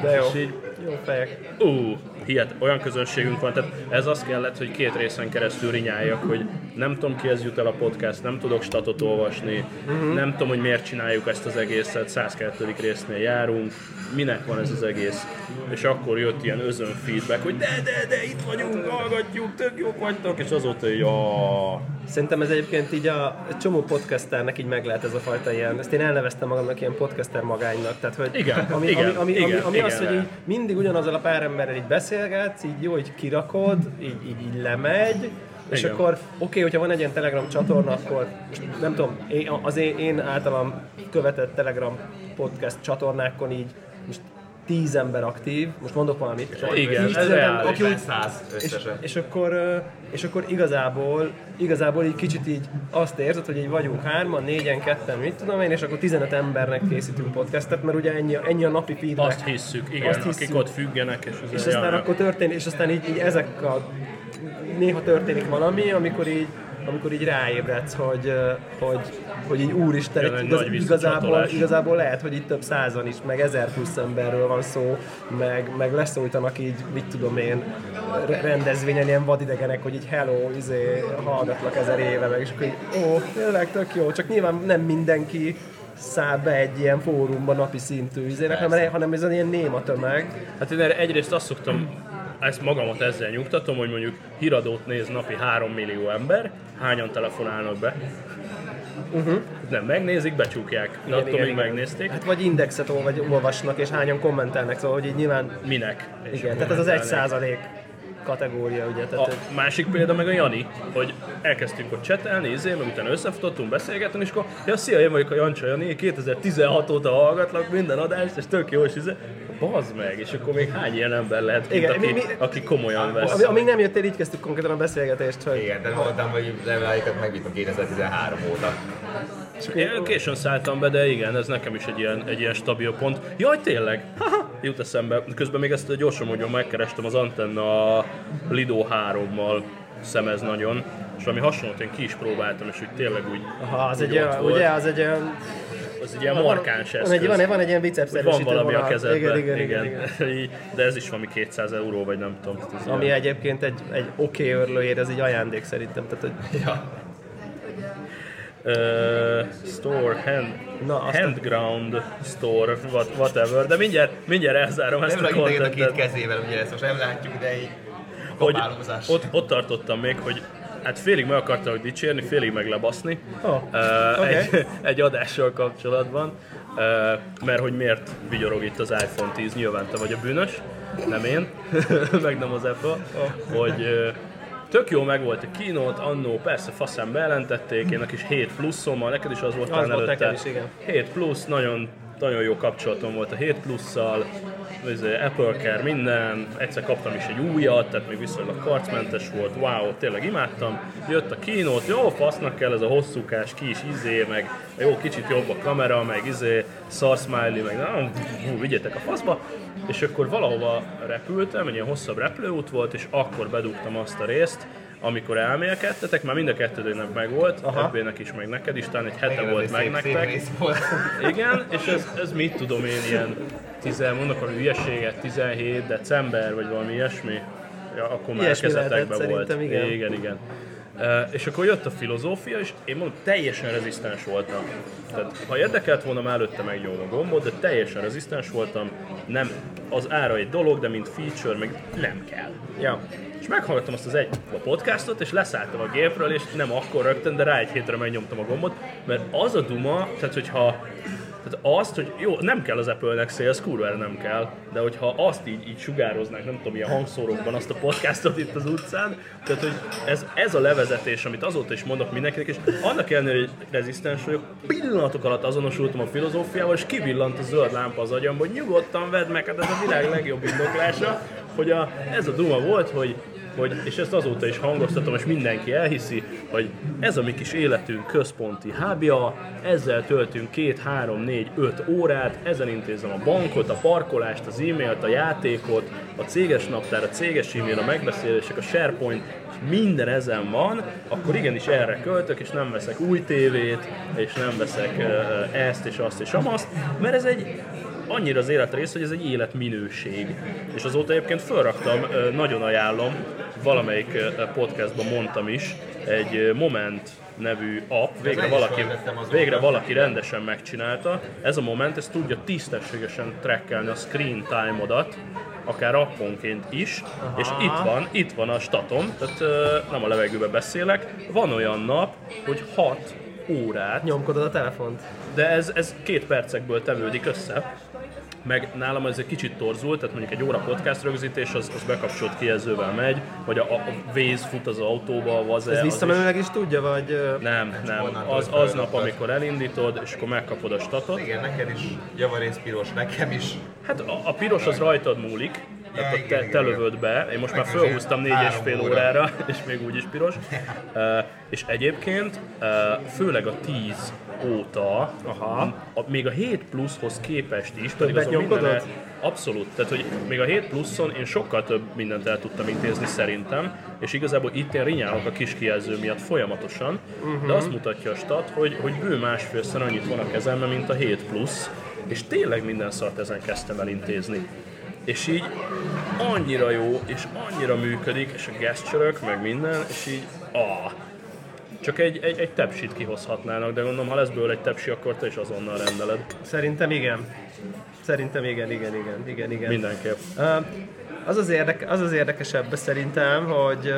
De jó. És így, Jó fejek. Ú, hihet, olyan közönségünk van, tehát ez azt kellett, hogy két részen keresztül rinyáljak, hogy nem tudom ki ez jut el a podcast, nem tudok statot olvasni, uh-huh. nem tudom, hogy miért csináljuk ezt az egészet, 102. résznél járunk, minek van ez az egész. És akkor jött ilyen özön feedback, hogy de, de, de, itt vagyunk, hallgatjuk, tök jók vagytok, és azóta, hogy ja, Szerintem ez egyébként így a csomó podcasternek így meg lehet ez a fajta ilyen, ezt én elneveztem magamnak ilyen podcaster magánynak, tehát hogy Igen, ami, igen, ami, ami, igen, ami, ami igen, az, hogy így mindig ugyanazzal a pár emberrel így beszélgetsz, így jó, így kirakod, így, így, így lemegy, és Igen. akkor oké, okay, hogyha van egy ilyen Telegram csatorna, akkor nem tudom, én, az én, én általam követett Telegram podcast csatornákon így most tíz ember aktív, most mondok valamit. csak Igen, tíz ez ember, aki úgy- 100 és, és, akkor, és akkor igazából, igazából így kicsit így azt érzed, hogy így vagyunk hárman, négyen, ketten, mit tudom én, és akkor 15 embernek készítünk podcastet, mert ugye ennyi, ennyi a napi feedback. azt hisszük, igen, Azt hisszük. akik ott függenek, és, és aztán akkor történik, és aztán így, így ezek a, néha történik valami, amikor így amikor így ráébredsz, hogy, hogy, hogy így úristen, Jön igaz, igazából, igazából lehet, hogy itt több százan is, meg ezer plusz emberről van szó, meg, meg leszólítanak így, mit tudom én, re- rendezvényen ilyen vadidegenek, hogy így hello, izé, hallgatlak ezer éve, meg és akkor így, ó, tényleg tök jó, csak nyilván nem mindenki száll be egy ilyen fórumba napi szintű izének, hanem, hanem ez ilyen néma tömeg. Hát én erre egyrészt azt szoktam, ezt magamat ezzel nyugtatom, hogy mondjuk híradót néz napi 3 millió ember, hányan telefonálnak be? Uh-huh. Nem megnézik, becsukják. De attól még megnézték. Hát vagy indexet vagy olvasnak, és hányan kommentelnek, szóval hogy így nyilván, Minek? Igen, tehát ez az egy százalék kategória, ugye, A tehát hogy- másik példa meg a Jani, hogy elkezdtünk ott csetelni, izé, meg utána összefutottunk, beszélgetni, és akkor, ja, szia, én vagyok a Jancsa Jani, 2016 óta hallgatlak minden adást, és tök jó, és izé, bazd meg, és akkor még hány ilyen ember lehet, kint, Igen, aki, mi- mi- aki komolyan vesz. Ami- Amíg nem jöttél, így kezdtük konkrétan a beszélgetést, hogy Igen, de mondtam, hogy leveláikat megbízom 2013 óta. Én későn szálltam be, de igen, ez nekem is egy ilyen, egy ilyen stabil pont. Jaj, tényleg? Haha, jut eszembe. Közben még ezt gyorsan mondjam, megkerestem az Antenna a Lido 3-mal szemez nagyon, és valami hasonlót én ki is próbáltam, és úgy tényleg úgy, Aha, az úgy egy, ott olyan, volt. ugye, az egy olyan... az egy ilyen markáns van, eszköz. egy, van, egy, van egy ilyen bicepszerűsítő van valami a vonal. kezedben, Igen, igen, igen, igen. Így, De ez is valami 200 euró, vagy nem tudom. Ez Ami ilyen- egyébként egy, egy oké okay örlőjér, ez egy ajándék szerintem. Tehát, hogy Uh, store, hand, Na, azt a- handground store, what, whatever, de mindjárt, mindjárt elzárom ezt Nem a rakjuk a két kezével, ugye ezt most nem látjuk, de így hogy ott, ott tartottam még, hogy hát félig meg akartak dicsérni, félig meg lebaszni uh, oké. egy, egy adással kapcsolatban, uh, mert hogy miért vigyorog itt az iPhone 10, nyilván te vagy a bűnös, nem én, meg nem az Apple, hogy uh, tök jó meg volt a keynote, annó persze faszán bejelentették, én a kis 7 pluszommal, neked is az volt Az volt előtte. nekem is, igen. 7 plusz, nagyon, nagyon jó kapcsolatom volt a 7 plusszal, izé, Apple Care, minden, egyszer kaptam is egy újat, tehát még viszonylag karcmentes volt, wow, tényleg imádtam. Jött a keynote, jó, fasznak kell ez a hosszúkás kis izé, meg jó, kicsit jobb a kamera, meg izé, szar smiley, meg na, hú, vigyetek a faszba. És akkor valahova repültem, egy ilyen hosszabb repülőút volt, és akkor bedugtam azt a részt, amikor elmélkedtetek, már mind a kettődőnek meg volt, Ebbének is, meg neked is, talán egy hete Igen, volt meg szép, szép nektek. rész volt. Igen, és ez, ez mit tudom én, ilyen 10, mondok valami hülyeséget, 17 december, vagy valami ilyesmi. Ja, akkor már kezetekben volt. igen. igen, igen. Uh, és akkor jött a filozófia, és én mondom, teljesen rezisztens voltam. Tehát, ha érdekelt volna, már előtte megnyomom a gombot, de teljesen rezisztens voltam. Nem, az ára egy dolog, de mint feature, meg nem kell. Ja. És meghallgattam azt az egy a podcastot, és leszálltam a gépről, és nem akkor rögtön, de rá egy hétre megnyomtam a gombot, mert az a duma, tehát hogyha tehát azt, hogy jó, nem kell az Apple-nek sales, kurvára nem kell, de hogyha azt így, így sugároznánk, nem tudom, ilyen hangszórókban azt a podcastot itt az utcán, tehát hogy ez, ez a levezetés, amit azóta is mondok mindenkinek, és annak ellenére, hogy rezisztens vagyok, pillanatok alatt azonosultam a filozófiával, és kivillant a zöld lámpa az agyamba, hogy nyugodtan vedd meg, hát ez a világ legjobb indoklása, hogy a, ez a duma volt, hogy hogy, és ezt azóta is hangoztatom, és mindenki elhiszi, hogy ez a mi kis életünk központi hábja, ezzel töltünk két, három, négy, öt órát, ezen intézem a bankot, a parkolást, az e-mailt, a játékot, a céges naptár, a céges e-mail, a megbeszélések, a SharePoint, minden ezen van, akkor igenis erre költök, és nem veszek új tévét, és nem veszek ezt és azt és amazt, mert ez egy annyira az életrész, hogy ez egy életminőség. És azóta egyébként felraktam, ö, nagyon ajánlom, valamelyik podcastban mondtam is, egy Moment nevű app, végre valaki, végre valaki rendesen megcsinálta. Ez a Moment, ez tudja tisztességesen trackelni a screen time-odat, akár apponként is, Aha. és itt van, itt van a statom, tehát nem a levegőbe beszélek, van olyan nap, hogy 6 órát, Nyomkodod a telefont. de ez, ez két percekből tevődik össze, meg nálam ez egy kicsit torzult, tehát mondjuk egy óra podcast rögzítés, az, az bekapcsolt kijelzővel megy, vagy a, a Waze fut az autóba, a Vaze, Ez az is- visszamenőleg is tudja, vagy... nem, nem. onnantól Az, fölrakod. aznap, amikor elindítod, és akkor megkapod a statot. Igen, neked is javarész piros, nekem is. Hát a, a piros az rajtad múlik, tehát Ja, igen, te, te lövöd be, én most már fölhúztam négy és fél óra. órára, és még úgy is piros. Uh, és egyébként uh, főleg a 10 óta, Aha. A, még a 7 pluszhoz képest is, pedig azon minden nyomkodod? Abszolút, tehát hogy még a 7 pluszon én sokkal több mindent el tudtam intézni szerintem, és igazából itt én rinyálok a kis kijelző miatt folyamatosan, uh-huh. de azt mutatja a stat, hogy, hogy bő másfélszer annyit van a kezemben, mint a 7 plusz, és tényleg minden szart ezen kezdtem el intézni. És így annyira jó, és annyira működik, és a gesture meg minden, és így, ah, csak egy, egy, egy tepsit kihozhatnának, de gondolom, ha lesz belőle egy tepsi, akkor te is azonnal rendeled. Szerintem igen. Szerintem igen, igen, igen, igen, igen. Mindenképp. Ö, Az az, érdeke, az az érdekesebb szerintem, hogy,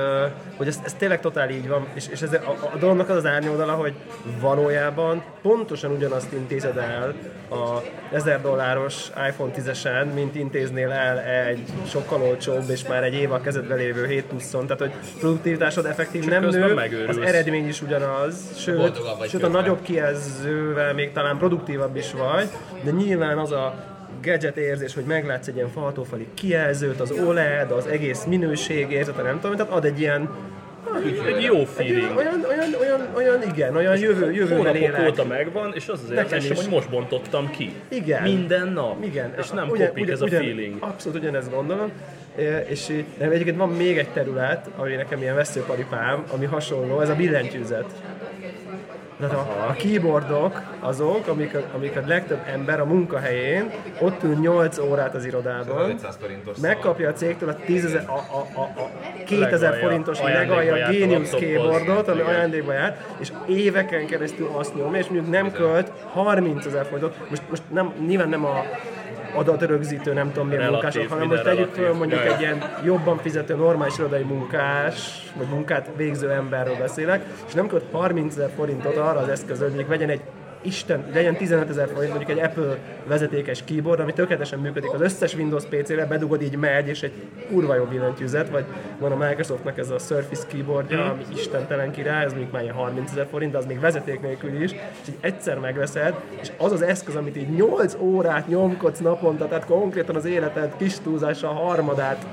hogy ez, ez tényleg totál így van, és, és ez, a, a dolognak az az árnyoldala, hogy valójában pontosan ugyanazt intézed el a 1000 dolláros iPhone 10-esen, mint intéznél el egy sokkal olcsóbb és már egy év a kezedbe lévő 7 pluszon, tehát hogy produktivitásod effektív nem közben nő, megőrülsz. az eredmény is ugyanaz, sőt, sőt a nagyobb kijelzővel még talán produktívabb is vagy, de nyilván az a gadget érzés, hogy meglátsz egy ilyen faltófali kijelzőt, az OLED, az egész minőség érzete, nem tudom, tehát ad egy ilyen Egy jó egy feeling. olyan, olyan, olyan, olyan, igen, olyan jövő, jövőben élek. óta megvan, és az az érzésem, hogy most bontottam ki. Igen. Minden nap. Igen, És nem ugyan- kopik ugyan- ez a ugyan- feeling. Abszolút ugyanezt gondolom. És de egyébként van még egy terület, ami nekem ilyen veszőparipám, ami hasonló, ez a billentyűzet. Tehát a, a keyboardok azok, amik a, amik a legtöbb ember a munkahelyén ott ül 8 órát az irodában, 500 forintos megkapja a cégtől a 10 a, a, a, a 2000 Legalja- forintos legalja Genius keyboardot, ami ajándékba járt, és éveken keresztül azt nyomja, és mondjuk nem költ 30 ezer forintot. Most, most nem, nyilván nem a adatrögzítő, nem tudom milyen Relatív, munkások, hanem most tegyük föl mondjuk Jaj. egy ilyen jobban fizető normális irodai munkás, vagy munkát végző emberről beszélek, és nem költ 30 ezer forintot arra az eszközre, hogy vegyen egy Isten, legyen 15 ezer forint mondjuk egy Apple vezetékes keyboard, ami tökéletesen működik az összes Windows PC-re, bedugod így megy, és egy kurva jó billentyűzet, vagy van a Microsoftnak ez a Surface keyboardja, ami istentelen király, ez mondjuk már ilyen 30 ezer forint, de az még vezeték nélkül is, és így egyszer megveszed, és az az eszköz, amit így 8 órát nyomkodsz naponta, tehát konkrétan az életed kis túlzása a harmadát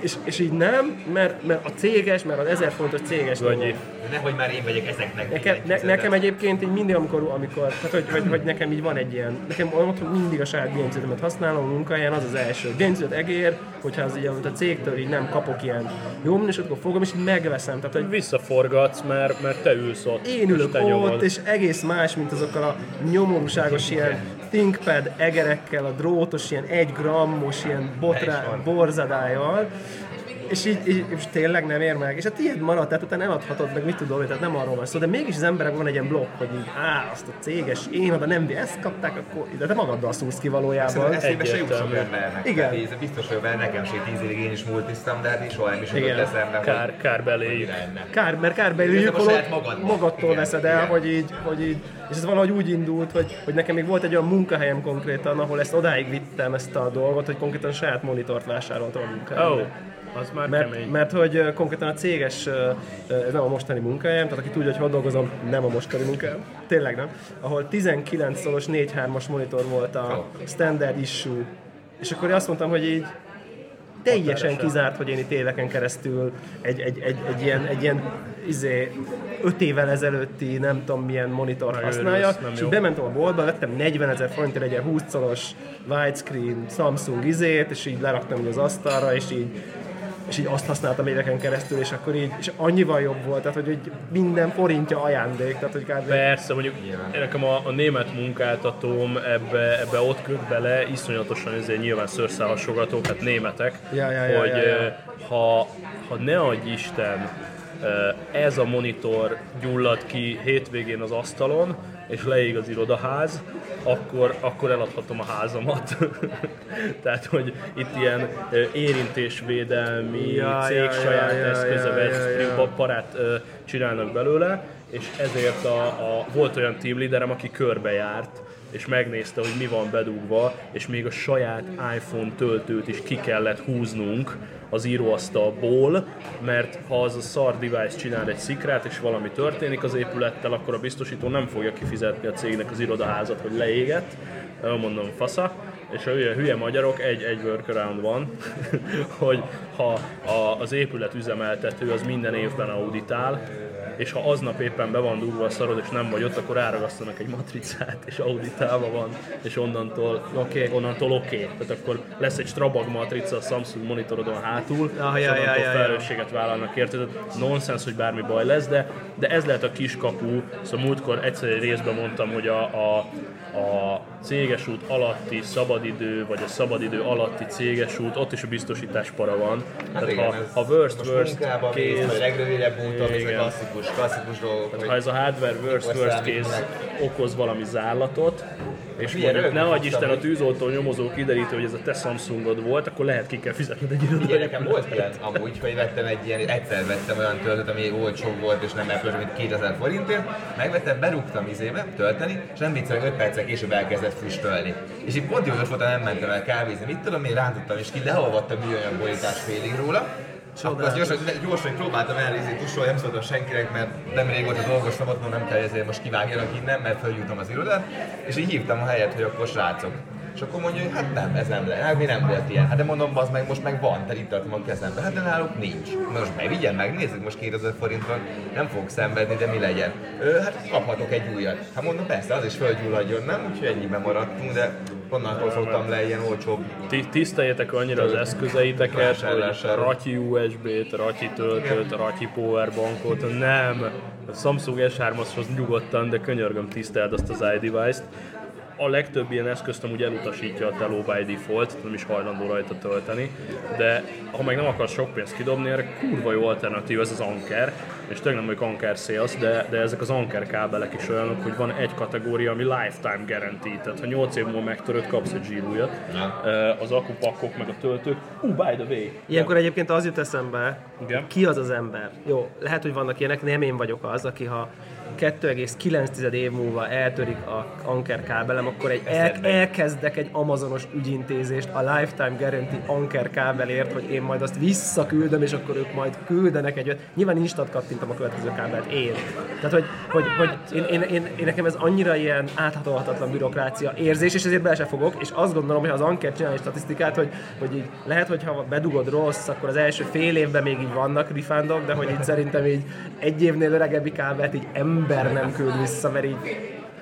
és, és így nem, mert, mert a céges, mert az 1000 fontos céges Vagy. Nehogy már én vegyek ezeknek. Nekem, ne, nekem egyébként így mindig, amikor, amikor tehát hogy, hogy, hogy, nekem így van egy ilyen, nekem otthon mindig a saját billentyűzetemet használom a munkahelyen, az az első. Billentyűzet egér, hogyha az így amit a cégtől így nem kapok ilyen jó minőséget, akkor fogom és így megveszem. Tehát, hogy Visszaforgatsz, mert, mert te ülsz ott. én és ülök te ott, nyomod. és egész más, mint azokkal a nyomorúságos ilyen ThinkPad egerekkel, a drótos ilyen egy grammos ilyen botrá, borzadájjal, és így, így, és tényleg nem ér meg. És a tiéd maradt, tehát utána eladhatod, meg mit tudom, tehát nem arról van szó. De mégis az emberek van egy ilyen blokk, hogy így, á, azt a céges, én oda nem, ezt kapták, akkor de te magaddal szúrsz ki valójában. Ez eszébe se jut Egyértelmű. embernek. Igen. Tehát biztos, hogy vele nekem se tíz évig én is multisztam, de hát is soha nem is jutott eszembe, Kár, kár beléjük. Kár, mert kár Igazából holott magadtól Igen, veszed el, igen. hogy így, hogy így, és ez valahogy úgy indult, hogy, hogy nekem még volt egy olyan munkahelyem konkrétan, ahol ezt odáig vittem ezt a dolgot, hogy konkrétan saját monitort vásároltam a munkahelyen. Ó, oh, az már Mert, kemény. mert hogy konkrétan a céges, ez nem a mostani munkahelyem, tehát aki tudja, hogy hol dolgozom, nem a mostani munkahelyem, tényleg nem, ahol 19 szoros 4-3-as monitor volt a standard issue, és akkor azt mondtam, hogy így teljesen kizárt, hogy én itt éveken keresztül egy, egy, egy, egy ilyen, egy ilyen izé, öt évvel ezelőtti nem tudom milyen Megőrülsz, használjak, nem és bementem a boltba, vettem 40 ezer forintért egy ilyen 20 szoros widescreen Samsung izét, és így leraktam így az asztalra, és így és így azt használtam éveken keresztül, és akkor így, és annyival jobb volt, tehát hogy így minden forintja ajándék, tehát hogy kb. Persze, mondjuk nekem a, a német munkáltatóm ebbe, ebbe ott köt bele, iszonyatosan ezért nyilván szőrszálhasogatók, hát németek, Ja, ja, ja, hogy ja, ja. eh, Ha, ha ne adj Isten, eh, ez a monitor gyullad ki hétvégén az asztalon, és leég az irodaház, akkor, akkor eladhatom a házamat. Tehát, hogy itt ilyen érintésvédelmi, Ja, cég ja, saját ja, eszköze, ja, ja, ja. parát csinálnak belőle, és ezért a, a, volt olyan team leaderem, aki körbejárt, és megnézte, hogy mi van bedugva, és még a saját iPhone töltőt is ki kellett húznunk az íróasztalból, mert ha az a szar device csinál egy szikrát, és valami történik az épülettel, akkor a biztosító nem fogja kifizetni a cégnek az irodaházat, hogy leégett. Mondom, fasza. És a hülye, hülye magyarok, egy, egy workaround van, hogy ha a, az épület üzemeltető az minden évben auditál, és ha aznap éppen be van dugva a szarod, és nem vagy ott, akkor ráragasztanak egy matricát, és auditálva van, és onnantól oké, okay. onnantól oké. Okay. Tehát akkor lesz egy Strabag matrica a Samsung monitorodon hátul, Ah, és ja, onnantól ja, ja. felelősséget vállalnak érte. Tehát nonsens, hogy bármi baj lesz, de, de ez lehet a kiskapu. Szóval múltkor egyszer egy részben mondtam, hogy a, a, a céges út alatti szabadidő, vagy a szabadidő alatti céges út, ott is a biztosítás para van. Hát Tehát igen, ha, ha worst, worst munkába mész, vagy legrövidebb úton, ez a Igen. klasszikus, klasszikus dolgok. hogy- ha ez a hardware worst, worst meg. okoz valami zárlatot, és Milyen mondjuk, ne adj Isten a tűzoltó nyomozó kiderítő, hogy ez a te Samsungod volt, akkor lehet ki kell fizetned egy Igen, irodai. nekem volt ilyen amúgy, hogy vettem egy ilyen, egyszer vettem olyan töltőt, ami olcsó volt, és nem apple mint 2000 forintért, megvettem, berúgtam izébe, tölteni, és nem viccelek 5 perccel később elkezdett füstölni. És így pont jó volt, nem mentem el kávézni, mit tudom, én rántottam, és ki leolvattam műanyag borítás félig róla, akkor azt gyorsan, gyorsan próbáltam elnézni, tusolni, nem szóltam senkinek, mert nem rég volt a dolgostam, ott nem kell ezért most kivágjanak innen, mert feljutom az irodát, és így hívtam a helyet, hogy akkor srácok. És akkor mondja, hogy hát nem, ez nem lehet, hát mi nem volt ilyen. Hát de mondom, az meg most meg van, te itt tartom a kezembe. Hát de náluk nincs. Most bevigyen, megnézzük, most 2000 forinton nem fogok szenvedni, de mi legyen. Ö, hát kaphatok egy újat. Hát mondom, persze, az is földgyulladjon, nem? Úgyhogy ennyiben maradtunk, de onnantól szoktam le ilyen olcsóbb Ti- Tiszteljétek annyira az eszközeiteket, hogy ratyi USB-t, ratyi töltőt, ratyi powerbankot, nem. A Samsung S3-ashoz nyugodtan, de könyörgöm tiszteld azt az iDevice-t. A legtöbb ilyen eszközt amúgy elutasítja a Tello by default, nem is hajlandó rajta tölteni, de ha meg nem akarsz sok pénzt kidobni, erre kurva jó alternatív ez az Anker, és tényleg nem vagyok Anker sales, de, de ezek az Anker kábelek is olyanok, hogy van egy kategória, ami lifetime guarantee, tehát ha 8 év múlva megtöröd, kapsz egy zsírújat. Az akupakkok meg a töltők. Uh, by the way, Ilyenkor egyébként az jut eszembe, Igen. ki az az ember. Jó, lehet, hogy vannak ilyenek, nem én vagyok az, aki ha 2,9 év múlva eltörik a Anker kábelem, akkor egy el, elkezdek egy amazonos ügyintézést a Lifetime Guarantee Anker kábelért, hogy én majd azt visszaküldöm, és akkor ők majd küldenek egy olyat. Nyilván instant kattintom a következő kábelt, én. Tehát, hogy, hogy, hogy én, én, én, én, nekem ez annyira ilyen áthatolhatatlan bürokrácia érzés, és ezért bele se fogok, és azt gondolom, hogy ha az Anker csinál egy statisztikát, hogy, hogy így lehet, hogy ha bedugod rossz, akkor az első fél évben még így vannak refundok, de hogy így szerintem így egy évnél öregebbi kábelt így ember nem küld vissza, mert így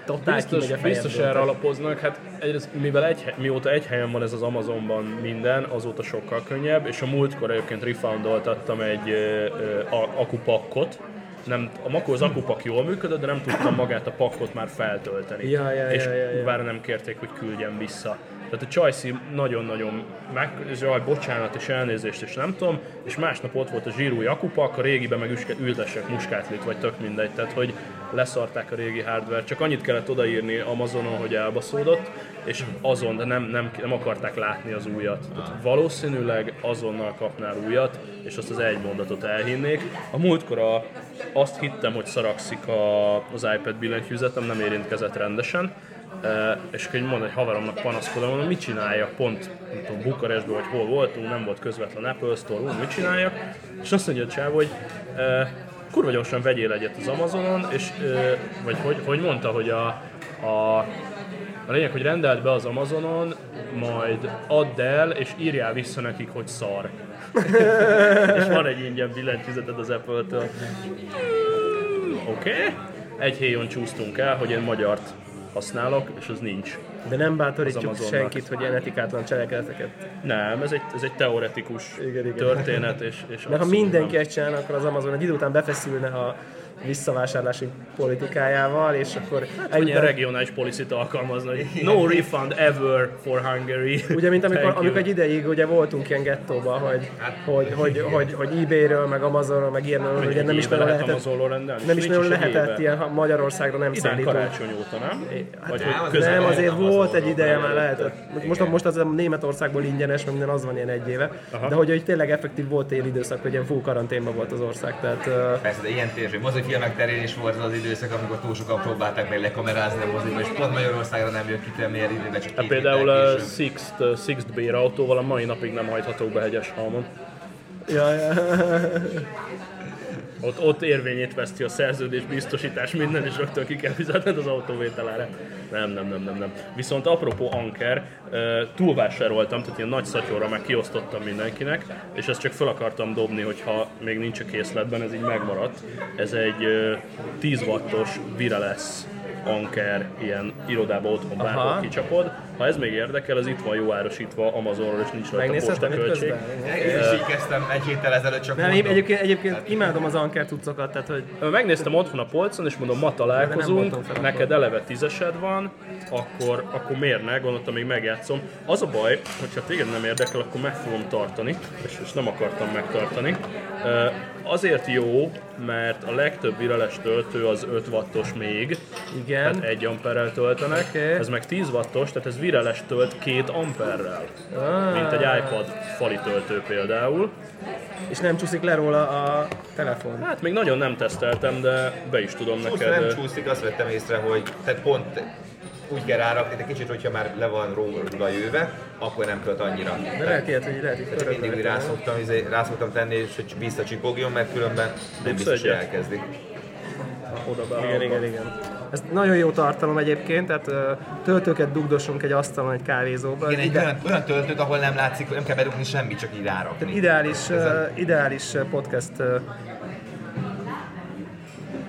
totál Biztos, kimegy a biztos erre alapoznak, hát egyrészt, mivel egy, mióta egy helyen van ez az Amazonban minden, azóta sokkal könnyebb, és a múltkor egyébként refoundoltattam egy ö, ö, akupakkot, nem, a makó az akupak jól működött, de nem tudtam magát a pakkot már feltölteni. Ja, ja, és ja, ja, ja. bár nem kérték, hogy küldjem vissza. Tehát a Csajci nagyon-nagyon meg, jaj, bocsánat és elnézést és nem tudom, és másnap ott volt a zsírúj akupak, a régiben meg üske- ültessek muskátlit, vagy tök mindegy, tehát hogy leszarták a régi hardware, csak annyit kellett odaírni Amazonon, hogy elbaszódott, és azon, de nem, nem, nem akarták látni az újat. Tehát valószínűleg azonnal kapnál újat, és azt az egy mondatot elhinnék. A múltkor azt hittem, hogy szarakszik a, az iPad billentyűzetem, nem érintkezett rendesen, és akkor mondom, hogy haveromnak panaszkodom, mondom, mit csináljak, pont nem tudom, Bukarestben, vagy hol voltunk, nem volt közvetlen Apple Store, ú, mit csináljak, és azt mondja a csáv, hogy kurva gyorsan vegyél egyet az Amazonon, és vagy hogy, hogy mondta, hogy a, a A lényeg, hogy rendeld be az Amazonon, majd add el, és írjál vissza nekik, hogy szar. és van egy ingyen billentyűzeted az Apple-től. Oké. Okay. Egy héjon csúsztunk el, hogy én magyart használok, és az nincs. De nem bátorítjuk senkit, hogy ilyen etikátlan cselekedeteket. Nem, ez egy, ez egy teoretikus Igen, igen. történet, és, és Mert ha mindenki ezt csinálna, akkor az Amazon egy idő után befeszülne a visszavásárlási politikájával, és akkor Hogy ilyen eljutna- regionális policit alkalmazna, hogy no refund ever for Hungary. Ugye, mint amikor, amikor egy ideig ugye voltunk ilyen gettóban, hogy, hogy, hogy, hogy, hogy eBay-ről, meg Amazonról, meg ilyen, ugye egy nem is nagyon lehet lehetett, nem is nagyon egy lehetett ilyen Magyarországra nem szállító. karácsony óta, nem? Vagy nem, hogy Nem, azért volt egy ideje már lehetett. Most, most az a Németországból ingyenes, meg minden az van ilyen egy éve. De hogy, hogy tényleg effektív volt téli időszak, hogy ilyen full karanténban volt az ország. Tehát, Persze, de ilyen tényleg, hogy mozifilmek terén is volt az az időszak, amikor túl sokan próbálták meg lekamerázni a moziba, és pont Magyarországra nem jött ki premier időben, csak Hát két például a később. Sixt, uh, Sixt Beer autóval a mai napig nem hajthatók be hegyes halmon. ja, ja. Ott, ott érvényét veszti a szerződés, biztosítás, minden, és rögtön ki kell fizetned az autóvételára. Nem, nem, nem, nem, nem. Viszont apropó Anker, túlvásároltam, tehát ilyen nagy szatyorra meg kiosztottam mindenkinek, és ezt csak fel akartam dobni, hogyha még nincs a készletben, ez így megmaradt. Ez egy ö, 10 wattos wireless Anker, ilyen irodába otthon bárhol kicsapod. Ha ez még érdekel, ez itt van jó árosítva Amazonról, és nincs rajta postaköltség. közben? Én is így kezdtem egy héttel ezelőtt csak Nem, én mondom. egyébként, egyébként imádom az Anker cuccokat, tehát hogy Megnéztem otthon a polcon, és mondom, ma találkozunk, neked eleve tízesed van, akkor, akkor miért ne, gondoltam, még megjátszom. Az a baj, hogyha téged nem érdekel, akkor meg fogom tartani, és, és nem akartam megtartani. Azért jó, mert a legtöbb virales töltő az 5 wattos még, igen. tehát 1 amperrel töltenek, Oké. ez meg 10 wattos, tehát ez virales tölt 2 amperrel, Ah, mint egy iPad fali töltő például. és nem csúszik le róla a telefon. Hát még nagyon nem teszteltem, de be is tudom Csúsz, neked. nem csúszik, azt vettem észre, hogy tehát pont úgy kell rárakni, de kicsit, hogyha már le van róla jöve, akkor nem költ annyira. De lehet ilyet, hogy lehet hogy Tehát mindig úgy rá szoktam, izé- rá szoktam tenni, és hogy visszacsipogjon, mert különben nem biztos, hogy egyet? elkezdi. oda be Igen, igen, igen. Ez nagyon jó tartalom egyébként, tehát töltőket dugdossunk egy asztalon, egy kávézóban. Igen, egy Ide- olyan, olyan töltőt, ahol nem látszik, nem kell bedugni semmit, csak így rárakni. Ideális, ö, ideális podcast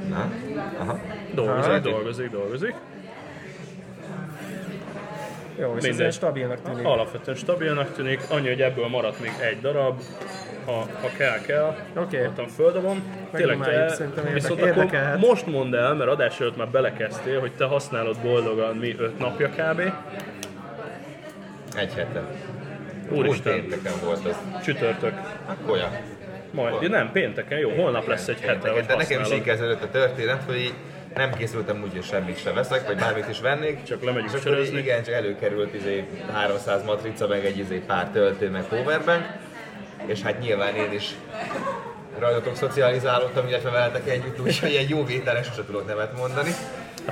Na? Aha. Dolgozik, Hát. dolgozik, dolgozik. Jó, és Mindegy. stabilnak tűnik. Alapvetően stabilnak tűnik, annyi, hogy ebből maradt még egy darab. Ha, ha kell, kell. Oké. Ottan földobom. Tényleg te, szerintem érdekel- viszont akkor most mondd el, mert adás előtt már belekezdtél, hogy te használod boldogan mi öt napja kb. Egy hete. Úgy Úristen, pénteken volt az. csütörtök. Akkor olyan. Majd, ja, nem, pénteken, jó, holnap lesz egy hete, hogy De nekem is így kezdődött a történet, hogy így nem készültem úgy, hogy semmit se veszek, vagy bármit is vennék. Csak lemegyünk sörözni. igen, csak előkerült izé 300 matrica, meg egy izé pár töltő, meg powerbank. És hát nyilván én is rajtatok szocializálódtam, illetve veletek együtt, úgyhogy egy jó vételre sose tudok nevet mondani.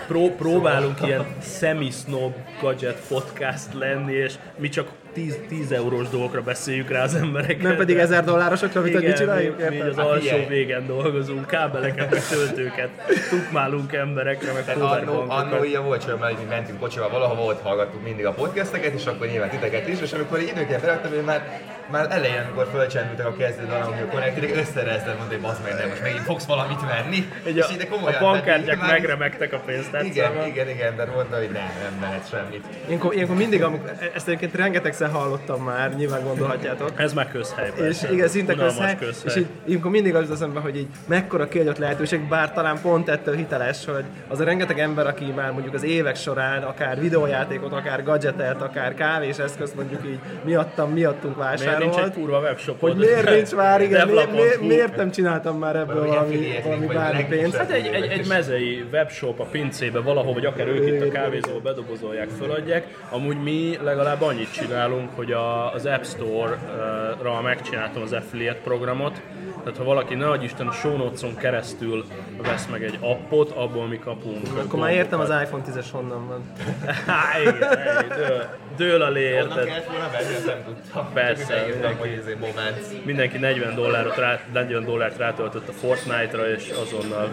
Pró- próbálunk ilyen semi-snob gadget podcast lenni, és mi csak 10, 10 eurós dolgokra beszéljük rá az embereket. Nem pedig ezer dollárosokra, mint hogy mit Igen, csináljuk? mi, mi az Hát alsó figyelj. végen dolgozunk, kábeleket, meg töltőket, tukmálunk emberekre, meg Annó, annó ilyen volt mert így mentünk kocsival valahova, ott hallgattuk mindig a podcasteket, és akkor nyilván titeket is, és amikor így időként beraktam, hogy már, már elején, amikor fölcsendültek a kezdő dalok, hogy connected, összerezdem, mondta, hogy bazd meg, nem, most megint fogsz valamit venni. Így a, és ide a komolyan bankkártyák venni, már- megremegtek a pénztárcában. Igen, igen, igen, de mondta, hogy nem, nem mehet semmit. Ilyenkor, ilyenkor mindig, amikor, ezt egyébként rengetegszer hallottam már, nyilván gondolhatjátok. Ez már közhely. És igen, szinte közhely, közhely. és így, ilyenkor mindig az eszembe, hogy így mekkora kiadott lehetőség, bár talán pont ettől hiteles, hogy az a rengeteg ember, aki már mondjuk az évek során akár videójátékot, akár gadgetet, akár kávés eszközt mondjuk így miattam, miattunk Miért vásárolt. nincs egy kurva webshopod? hogy miért nincs már, igen, miért, miért, miért nem csináltam már ebből Vagy valami, valami bármi pénzt? Hát egy, egy, egy mezei webshop a pincébe valahol, vagy akár ők itt a kávézóba bedobozolják, föladják. Amúgy mi legalább annyit csinálunk, hogy a, az App Store-ra megcsináltam az affiliate programot, tehát ha valaki ne adj Isten a show keresztül vesz meg egy appot, abból mi kapunk. Akkor már értem az iPhone 10-es honnan van. Há, igen, dől, dől a lé, Onnan érted? kellett volna venni, azt nem tudtam. Persze, mindenki. Mindenki 40 dollárt, rá, 40 dollárt rátöltött a Fortnite-ra, és azonnal,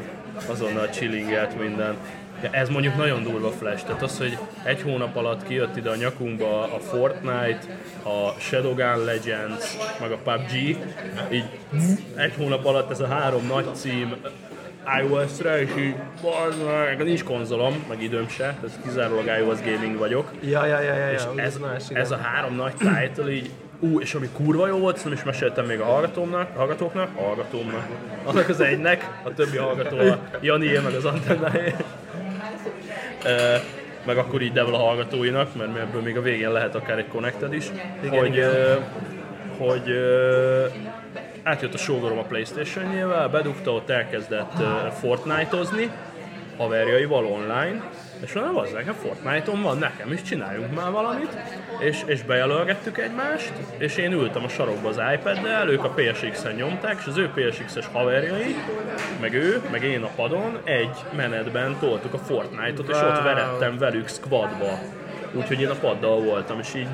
azonnal chillingelt minden. De ez mondjuk nagyon durva flash, tehát az, hogy egy hónap alatt kijött ide a nyakunkba a Fortnite, a Shadowgun Legends, meg a PUBG, így egy hónap alatt ez a három nagy cím iOS-re, és így meg, nincs konzolom, meg időm se, ez kizárólag iOS gaming vagyok. Ja, ja, ja, ja, És ja ez, más, igen. ez a három nagy title így, ú, és ami kurva jó volt, ezt nem is meséltem még a hallgatómnak, hallgatóknak, hallgatómnak, annak az egynek, a többi hallgató a Janié, meg az antennáé. Meg akkor így Devla hallgatóinak, mert ebből még a végén lehet akár egy connected is, Igen, hogy, igen. hogy átjött a sógorom a Playstation-jével, bedugta, ott elkezdett Fortnite-ozni, haverjaival online, és mondom, az nekem Fortnite-on van, nekem is csináljunk már valamit, és, és bejelölgettük egymást, és én ültem a sarokba az iPad-del, ők a PSX-en nyomták, és az ő PSX-es haverjai, meg ő, meg én a padon egy menetben toltuk a Fortnite-ot, és ott verettem velük squadba. Úgyhogy én a paddal voltam, és így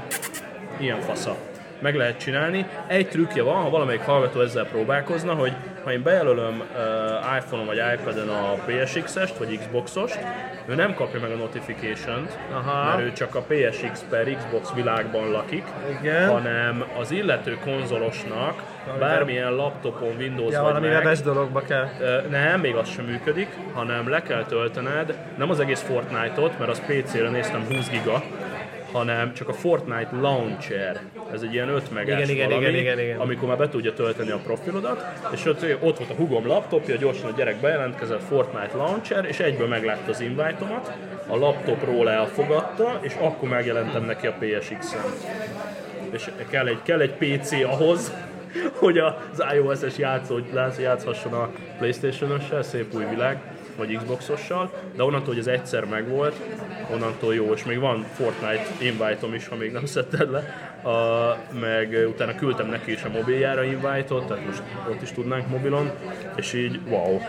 ilyen fasza. Meg lehet csinálni. Egy trükkje van, ha valamelyik hallgató ezzel próbálkozna, hogy ha én bejelölöm uh, iPhone-on vagy iPad-en a PSX-est vagy Xbox-ost, ő nem kapja meg a notification-t, Aha. mert ő csak a PSX per Xbox világban lakik, Igen. hanem az illető konzolosnak bármilyen laptopon, Windows Ja, vagy valami Mac, webes dologba kell. Nem, még az sem működik, hanem le kell töltened nem az egész Fortnite-ot, mert az PC-re néztem 20 giga, hanem csak a Fortnite Launcher. Ez egy ilyen 5 megás Igen, igen, valami, igen, igen, igen. amikor már be tudja tölteni a profilodat, és ott, ott volt a hugom laptopja, gyorsan a gyerek bejelentkezett Fortnite Launcher, és egyből meglátta az invite-omat, a laptopról elfogadta, és akkor megjelentem neki a PSX-en. És kell egy, kell egy PC ahhoz, hogy az iOS-es játszó játszhasson a Playstation-össel, szép új világ, vagy Xbox-ossal, de onnantól, hogy ez egyszer megvolt, onnantól jó, és még van Fortnite invite-om is, ha még nem szedted le, a, meg utána küldtem neki is a mobiljára invite-ot, tehát most ott is tudnánk mobilon, és így wow.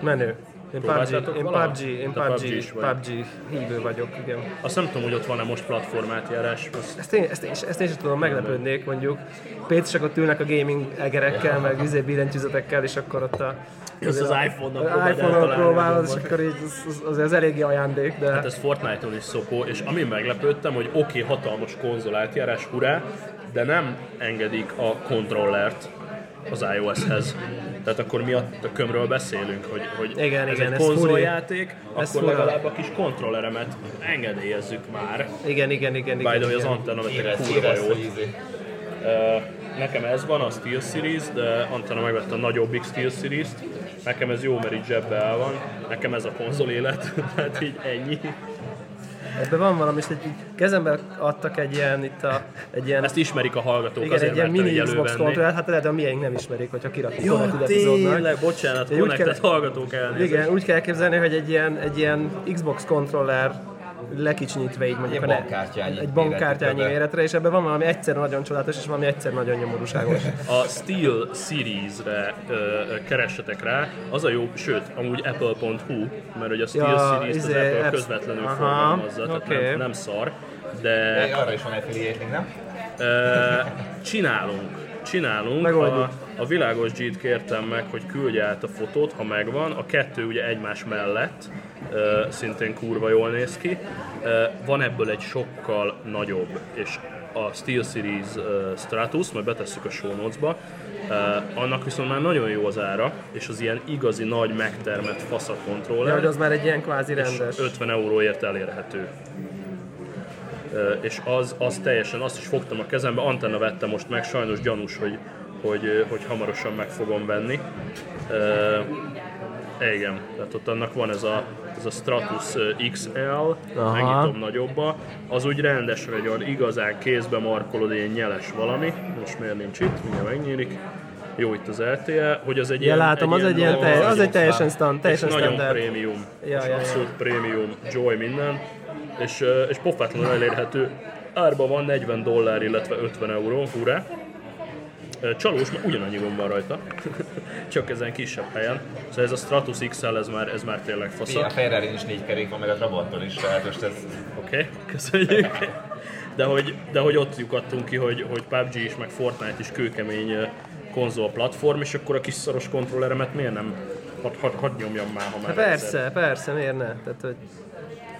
Menő. Én PUBG, én? PUBG, én PUBG, PUBG is vagy. PUBG hívő vagyok, igen. Azt nem tudom, hogy ott van-e most platformátjárás. Azt Ezt én, ezt, én, ezt én sem tudom, meglepődnék mondjuk. Pécesek ott ülnek a gaming egerekkel, meg izé billentyűzetekkel, és akkor ott a... Ezt az iPhone-nal az próbáld iPhone-on eltalálni a próbálod, és akkor így az, az, az, az eléggé ajándék, de... Hát ez Fortnite-on is szopó, és ami meglepődtem, hogy oké, okay, hatalmas konzol átjárás, hurrá, de nem engedik a kontrollert az iOS-hez. Tehát akkor mi a tökömről beszélünk, hogy, hogy Igen, ez igen, egy konzoljáték, Ez akkor fura. legalább a kis kontrolleremet engedélyezzük már. Igen, igen, igen, By igen. the way, az igen. antenna vettek Érez, kurva. Ö, Nekem ez van, a Steel Series, de Antana megvette a nagyobbik Steel Series-t. Nekem ez jó, mert így zsebbe el van. Nekem ez a konzol élet, tehát így ennyi. Ebben van valami, és egy kezembe adtak egy ilyen, itt a, egy ilyen, Ezt ismerik a hallgatók, igen, azért egy ilyen mini Xbox kontrollert, hát lehet, a miénk nem ismerik, hogyha kirakjuk Jó, epizódnak. tényleg, bocsánat, Úgy connected kell- hallgatók elnézést. Igen, úgy kell elképzelni, hogy egy ilyen, egy ilyen Xbox kontroller lekicsinyítve így mondjuk Egy bankkártyányi egy bankkártyányi méretű méretre, és ebben van valami egyszer nagyon csodálatos, és valami egyszer nagyon nyomorúságos. A Steel Series-re ö, keressetek rá, az a jó, sőt, amúgy apple.hu, mert hogy a Steel Ja, Series-t az izé, Apple apps- közvetlenül Aha, forgalmazza, tehát oké. nem, nem szar, de De arra is van affiliate nem? Ö, csinálunk. Csinálunk. Megoldjuk. A, a világos G-t kértem meg, hogy küldje át a fotót, ha megvan. A kettő ugye egymás mellett, szintén kurva jól néz ki. Van ebből egy sokkal nagyobb, és a Steel Series Stratus, majd betesszük a show notes-ba, annak viszont már nagyon jó az ára, és az ilyen igazi nagy megtermett fasz a kontroller hogy az már egy ilyen kvázi rendes. 50 euróért elérhető. És az, az teljesen, azt is fogtam a kezembe, antenna vettem most meg, sajnos gyanús, hogy, hogy, hogy hamarosan meg fogom venni. Igen, tehát ott annak van ez a, ez a Stratus XL, Aha. megnyitom nagyobba, az úgy rendes olyan igazán kézbe markolod, ilyen nyeles valami, most miért nincs itt, mindjárt megnyílik. Jó itt az LTE, hogy az egy Ja, látom, az egy ilyen, az egy teljesen, stand, teljesen nagyon standard. prémium. Ja, ja, ja. abszolút prémium, joy minden. És, és pofátlanul elérhető. Árban van 40 dollár, illetve 50 euró, hurrá. Csalós, mert ugyanannyi gomb van rajta. Csak ezen kisebb helyen. Szóval ez a Stratus XL, ez már, ez már tényleg Mi, fasza. a Ferrari is négy kerék van, meg a Trabanton is, tehát most ez... Oké, okay, köszönjük. De hogy, de hogy ott lyukadtunk ki, hogy, hogy PUBG is, meg Fortnite is kőkemény konzol platform, és akkor a kis szoros kontrolleremet miért nem hadd had, had nyomjam már, ha már Hát egyszer. persze, persze, miért ne? Tehát, hogy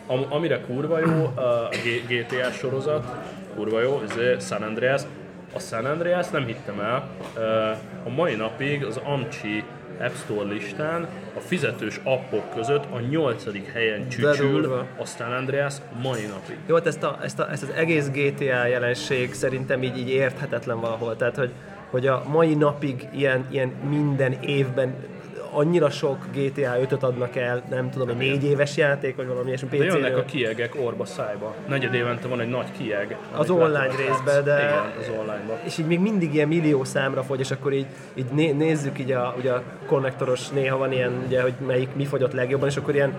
Am- amire kurva jó a GTA sorozat, kurva jó, ez San Andreas. A San Andreas nem hittem el, a mai napig az Amcsi App Store listán a fizetős appok között a nyolcadik helyen csücsül a San Andreas mai napig. Jó, hát ezt, a, ezt, a, ezt az egész GTA jelenség szerintem így, így érthetetlen valahol. Tehát, hogy, hogy a mai napig ilyen, ilyen minden évben annyira sok GTA 5-öt adnak el, nem tudom, egy négy éves játék, vagy valami ilyesmi De jönnek a kiegek orba szájba. Negyed évente van egy nagy kieg. Az online részben, de- Igen, az online és így még mindig ilyen millió számra fogy, és akkor így, így né- nézzük így a, ugye a konnektoros, néha van ilyen, ugye, hogy melyik mi fogyott legjobban, és akkor ilyen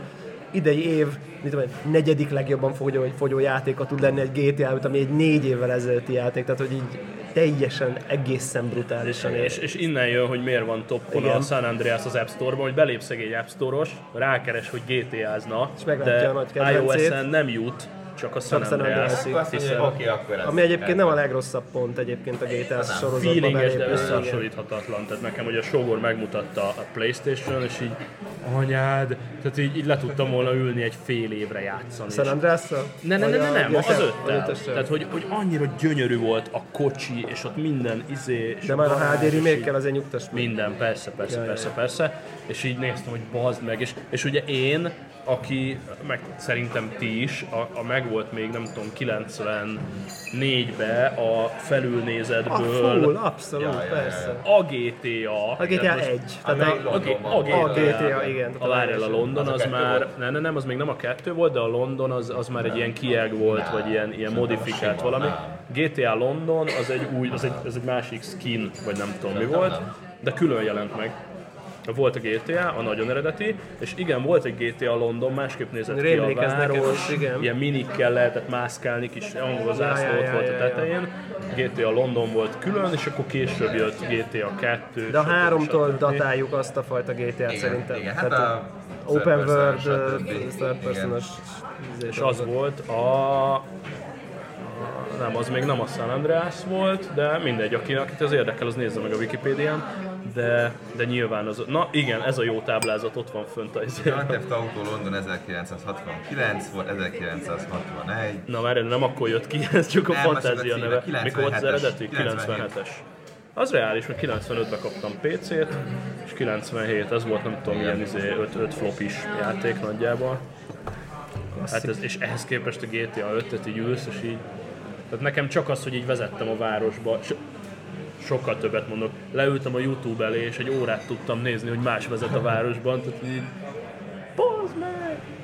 idei év, mit tudom, negyedik legjobban fogyó, fogyó játéka tud lenni egy GTA 5, ami egy négy évvel ezelőtti játék, tehát hogy így teljesen egészen brutálisan És, és és innen jön, hogy miért van toppon Igen. a San Andreas az App Store-ban, hogy belépsz egy App Store-os, rákeres, hogy GTA-zna, És de a nagy iOS-en nem jut, csak a San Andreas. Oké, akkor ami egyébként nem a legrosszabb pont egyébként a GTA sorozatban feelinges, de összehasonlíthatatlan. Tehát nekem, hogy a sógor megmutatta a Playstation, és így anyád, tehát így, így le tudtam volna ülni egy fél évre játszani. San andreas Ne, ne, ne, ne, nem, az öttel. Tehát, hogy, hogy annyira gyönyörű volt a kocsi, és ott minden izé... De már a HD és így- remake-kel azért nyugtass. Minden, persze, persze, persze, persze. És így néztem, hogy bazd meg. És, és ugye én, aki, meg szerintem ti is, a, a meg volt még nem tudom, 94-be a felülnézetből full, abszolút, Ja, persze. a GTA. A GTA 1. Tehát a, a, Londonban a, a, a GTA, igen. a várjál, a London Az a már, nem, nem, nem, az még nem a kettő volt, de a London az, az már egy ilyen kieg volt, vagy ilyen, ilyen modifikált valami. nem. GTA London az egy új, az egy, az egy másik skin, vagy nem tudom mi volt, de külön jelent meg. Volt a GTA, a nagyon eredeti, és igen, volt egy GTA London, másképp nézett ki a város, igen. ilyen minikkel lehetett mászkálni, kis angol zászló ja, volt a tetején. GTA London volt külön, és akkor később jött GTA 2. De a háromtól datáljuk azt a fajta GTA-t szerintem. igen, hát Tehát a Open person, World, third Igen. personos izé, És az volt a... Nem, az még nem a San Andreas volt, de mindegy, aki, akit az érdekel, az nézze meg a Wikipédián. De, de nyilván az... Na igen, ez a jó táblázat ott van fönt a izé. Grand Auto London 1969 volt, 1961. Na már nem akkor jött ki, ez csak a Nem, a fantázia címe, neve. 97-es, Mikor volt az eredeti? 97. 97-es. Az reális, hogy 95-ben kaptam PC-t, és 97, ez volt nem tudom, milyen izé, 5, flopis játék nagyjából. Hát ez, és ehhez képest a GTA 5-et így ülsz, és így... Tehát nekem csak az, hogy így vezettem a városba, sokkal többet mondok, leültem a Youtube elé, és egy órát tudtam nézni, hogy más vezet a városban, tehát így... Bazd!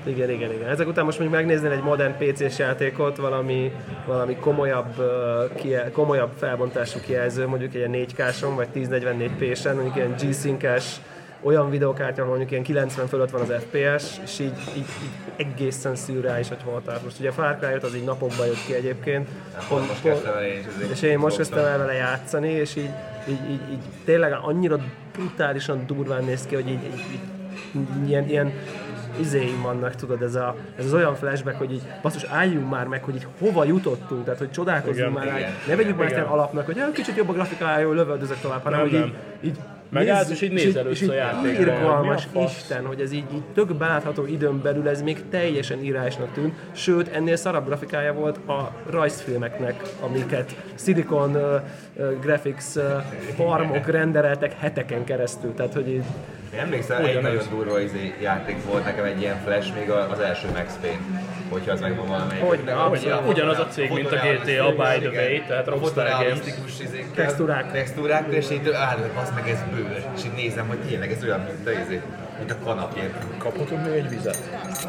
Igen, igen, igen. Ezek után most még megnéznél egy modern PC-s játékot, valami, valami komolyabb, uh, kie, komolyabb felbontású kijelző, mondjuk egy ilyen 4K-son, vagy 1044p-sen, mondjuk ilyen G-Sync-es, olyan videokártya, ahol mondjuk ilyen 90 fölött van az FPS, és így, így, így egészen szürreális, hogy hol tart. Most ugye Far Cry 5 az így napokban jött ki egyébként. Pont most el én és én most kezdtem el vele játszani, és így, így, így, így tényleg annyira brutálisan durván néz ki, hogy így, így, így ilyen, ilyen izéim vannak, tudod, ez, a, ez az olyan flashback, hogy így basszus, álljunk már meg, hogy így hova jutottunk, tehát hogy csodálkozzunk Igen, már igen. ne vegyük már alapnak, hogy "Ah, kicsit jobb a grafikája, jó, lövöldözök tovább, hanem Nem, hogy így, nem. így Megállsz, és így nézel és a játékra, Irgalmas? Isten, hogy ez így, így tök belátható időn belül ez még teljesen írásnak tűnt, sőt ennél szarabb grafikája volt a rajzfilmeknek, amiket Silicon uh, uh, Graphics uh, farmok rendereltek heteken keresztül, tehát hogy így Én emlékszem, egy nagyon durva izé játék volt nekem egy ilyen flash, még az első Max Payne. Hogyha az megvan valamelyik. De abszolút. a- Ugyanaz a cég, mint a GTA, by the way, tehát a Rockstar Games. Textúrák. Textúrák, és így állok, az meg ez bőr. És így nézem, hogy tényleg ez olyan, mint a, izé, mint a kanapé. Kaphatunk még egy vizet?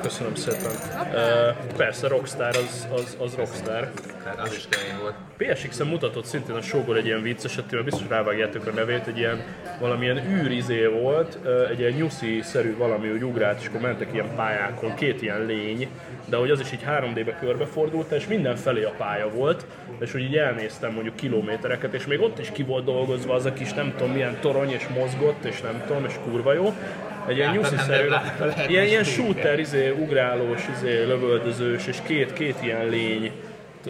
Köszönöm szépen. Uh, persze, Rockstar az, az, az Rockstar. Tehát az is kemény volt. PSX-en mutatott szintén a sógor egy ilyen vicceset, mert biztos rávágjátok a nevét, egy ilyen valamilyen űrizé volt, egy ilyen nyuszi-szerű valami, hogy ugrált, és akkor mentek ilyen pályákon, két ilyen lény, de hogy az is így 3D-be körbefordult, és mindenfelé a pálya volt, és hogy így elnéztem mondjuk kilométereket, és még ott is ki volt dolgozva az a kis nem tudom milyen torony, és mozgott, és nem tudom, és kurva jó. Egy ilyen nyuszi-szerű, ilyen, ilyen shooter, izé, ugrálós, izé, lövöldözős, és két, két ilyen lény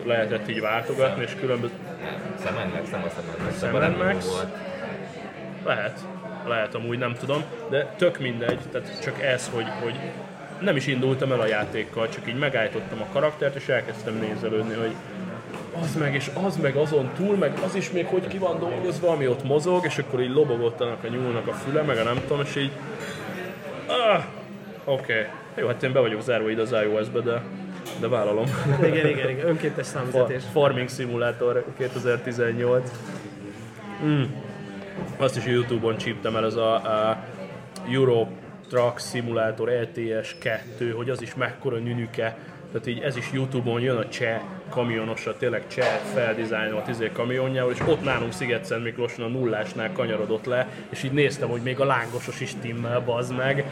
lehetett így váltogatni, és különböző... Sam Max, nem a Sam Max. Lehet. lehet amúgy, nem tudom, de tök mindegy, tehát csak ez, hogy, hogy nem is indultam el a játékkal, csak így megállítottam a karaktert, és elkezdtem nézelődni, hogy az meg, és az meg azon túl, meg az is még hogy ki van dolgozva, ami ott mozog, és akkor így lobogott annak a nyúlnak a füle, meg a nem tudom, és így... Ah, oké. Okay. Jó, hát én be vagyok zárva ide az iOS-be, de, de vállalom. Igen, igen, igen, önkéntes számüzetés. Farming Simulator 2018. Mm. Azt is Youtube-on csíptem el, ez a, a Euro Truck Simulator ETS 2, hogy az is mekkora nyűnüke. Tehát így ez is Youtube-on jön a cseh kamionosra, tényleg cseh feldizájnolt izé kamionjával, és ott nálunk Sziget Miklóson a nullásnál kanyarodott le, és így néztem, hogy még a lángosos is timmel, bazd meg,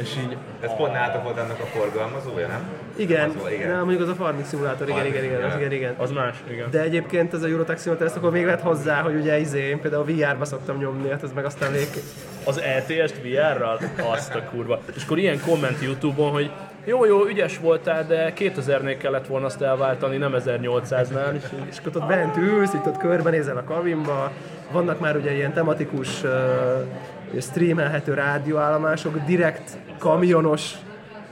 és így... Ez pont nálatok volt annak a forgalmazója, nem? Igen, igen. nem, mondjuk az a Farming Simulator, igen, igen, igen, az, igen, igen. Az más, igen. De egyébként ez a Eurotrack Simulator, ezt akkor még lehet hozzá, hogy ugye izé, én például VR-ba szoktam nyomni, hát ez meg aztán még... Az ETS-t VR-ral? Azt a kurva. És akkor ilyen komment Youtube-on, hogy jó, jó, ügyes voltál, de 2000-nél kellett volna azt elváltani, nem 1800-nál. És És akkor ott bent ülsz, itt ott körbenézel a kabinba, vannak már ugye ilyen tematikus uh, streamelhető rádióállomások, direkt kamionos,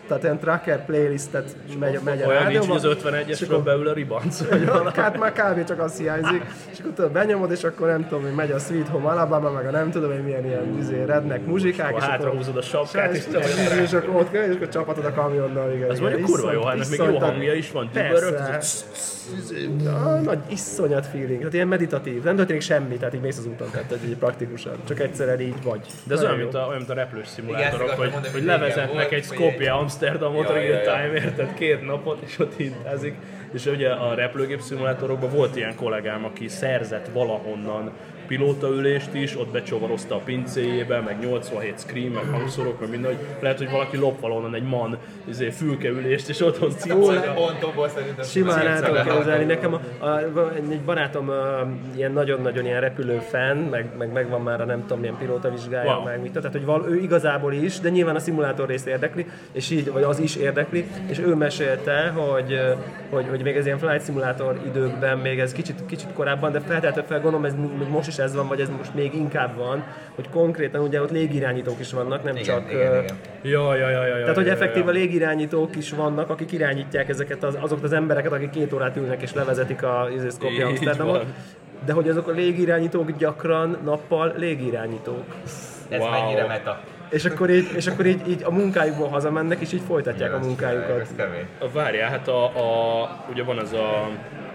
tehát ilyen tracker playlistet megy, megy a olyan nincs, rádióba. hogy az és 51-esről akkor- beül a ribanc. Hát már kb. csak az hiányzik, és akkor tudod, benyomod, és akkor nem tudom, hogy megy a Sweet Home Alabama, meg a nem tudom, hogy milyen ilyen izé, redneck muzsikák, és hátra húzod a sapkát, és és, te vagy a és, és akkor ott kell, és akkor csapatod a kamionnal, igen. Ez mondjuk kurva jó, hát még jó hangja is van, Persze. Nagy iszonyat feeling, tehát ilyen meditatív, nem történik semmi, tehát így mész az úton, tehát így praktikusan, csak egyszerűen így vagy. De ez olyan, mint a, olyan, mint a repülős szimulátorok, hogy, hogy levezetnek egy Skopje Amsterdamot Ja, real ja, ja. time érted két napot, és ott hintázik. És ugye a repülőgép szimulátorokban volt ilyen kollégám, aki szerzett valahonnan pilótaülést is, ott becsovarozta a pincéjébe, meg 87 screen, meg hangszorok, meg minden, hogy lehet, hogy valaki lop valahonnan egy man izé, fülkeülést, és otthon. Pontokból szerintem Simán el tudom képzelni. Nekem a, a, egy barátom a, ilyen nagyon-nagyon ilyen repülő fan, meg, meg, meg van már a nem tudom milyen pilóta vizsgája, Wow. meg mit, tehát hogy val, ő igazából is, de nyilván a szimulátor rész érdekli, és így, vagy az is érdekli, és ő mesélte, hogy, hogy, hogy még ez ilyen flight simulator időkben, még ez kicsit, kicsit korábban, de feltétlenül fel gondolom, ez még most is ez van, vagy ez most még inkább van, hogy konkrétan ugye ott légirányítók is vannak, nem Igen, csak igen, ö, igen. Ja, ja, ja, ja, tehát, hogy ja, effektív a ja. légirányítók is vannak, akik irányítják ezeket az, azokat az embereket, akik két órát ülnek és levezetik a izé, Skopje Így Amsterdamot. De hogy azok a légirányítók gyakran nappal légirányítók. Ez Wow. mennyire meta. És akkor így, és akkor így, így a munkájukból hazamennek, és így folytatják a munkájukat. Ez kemény. Várjál, hát a, a, ugye van ez a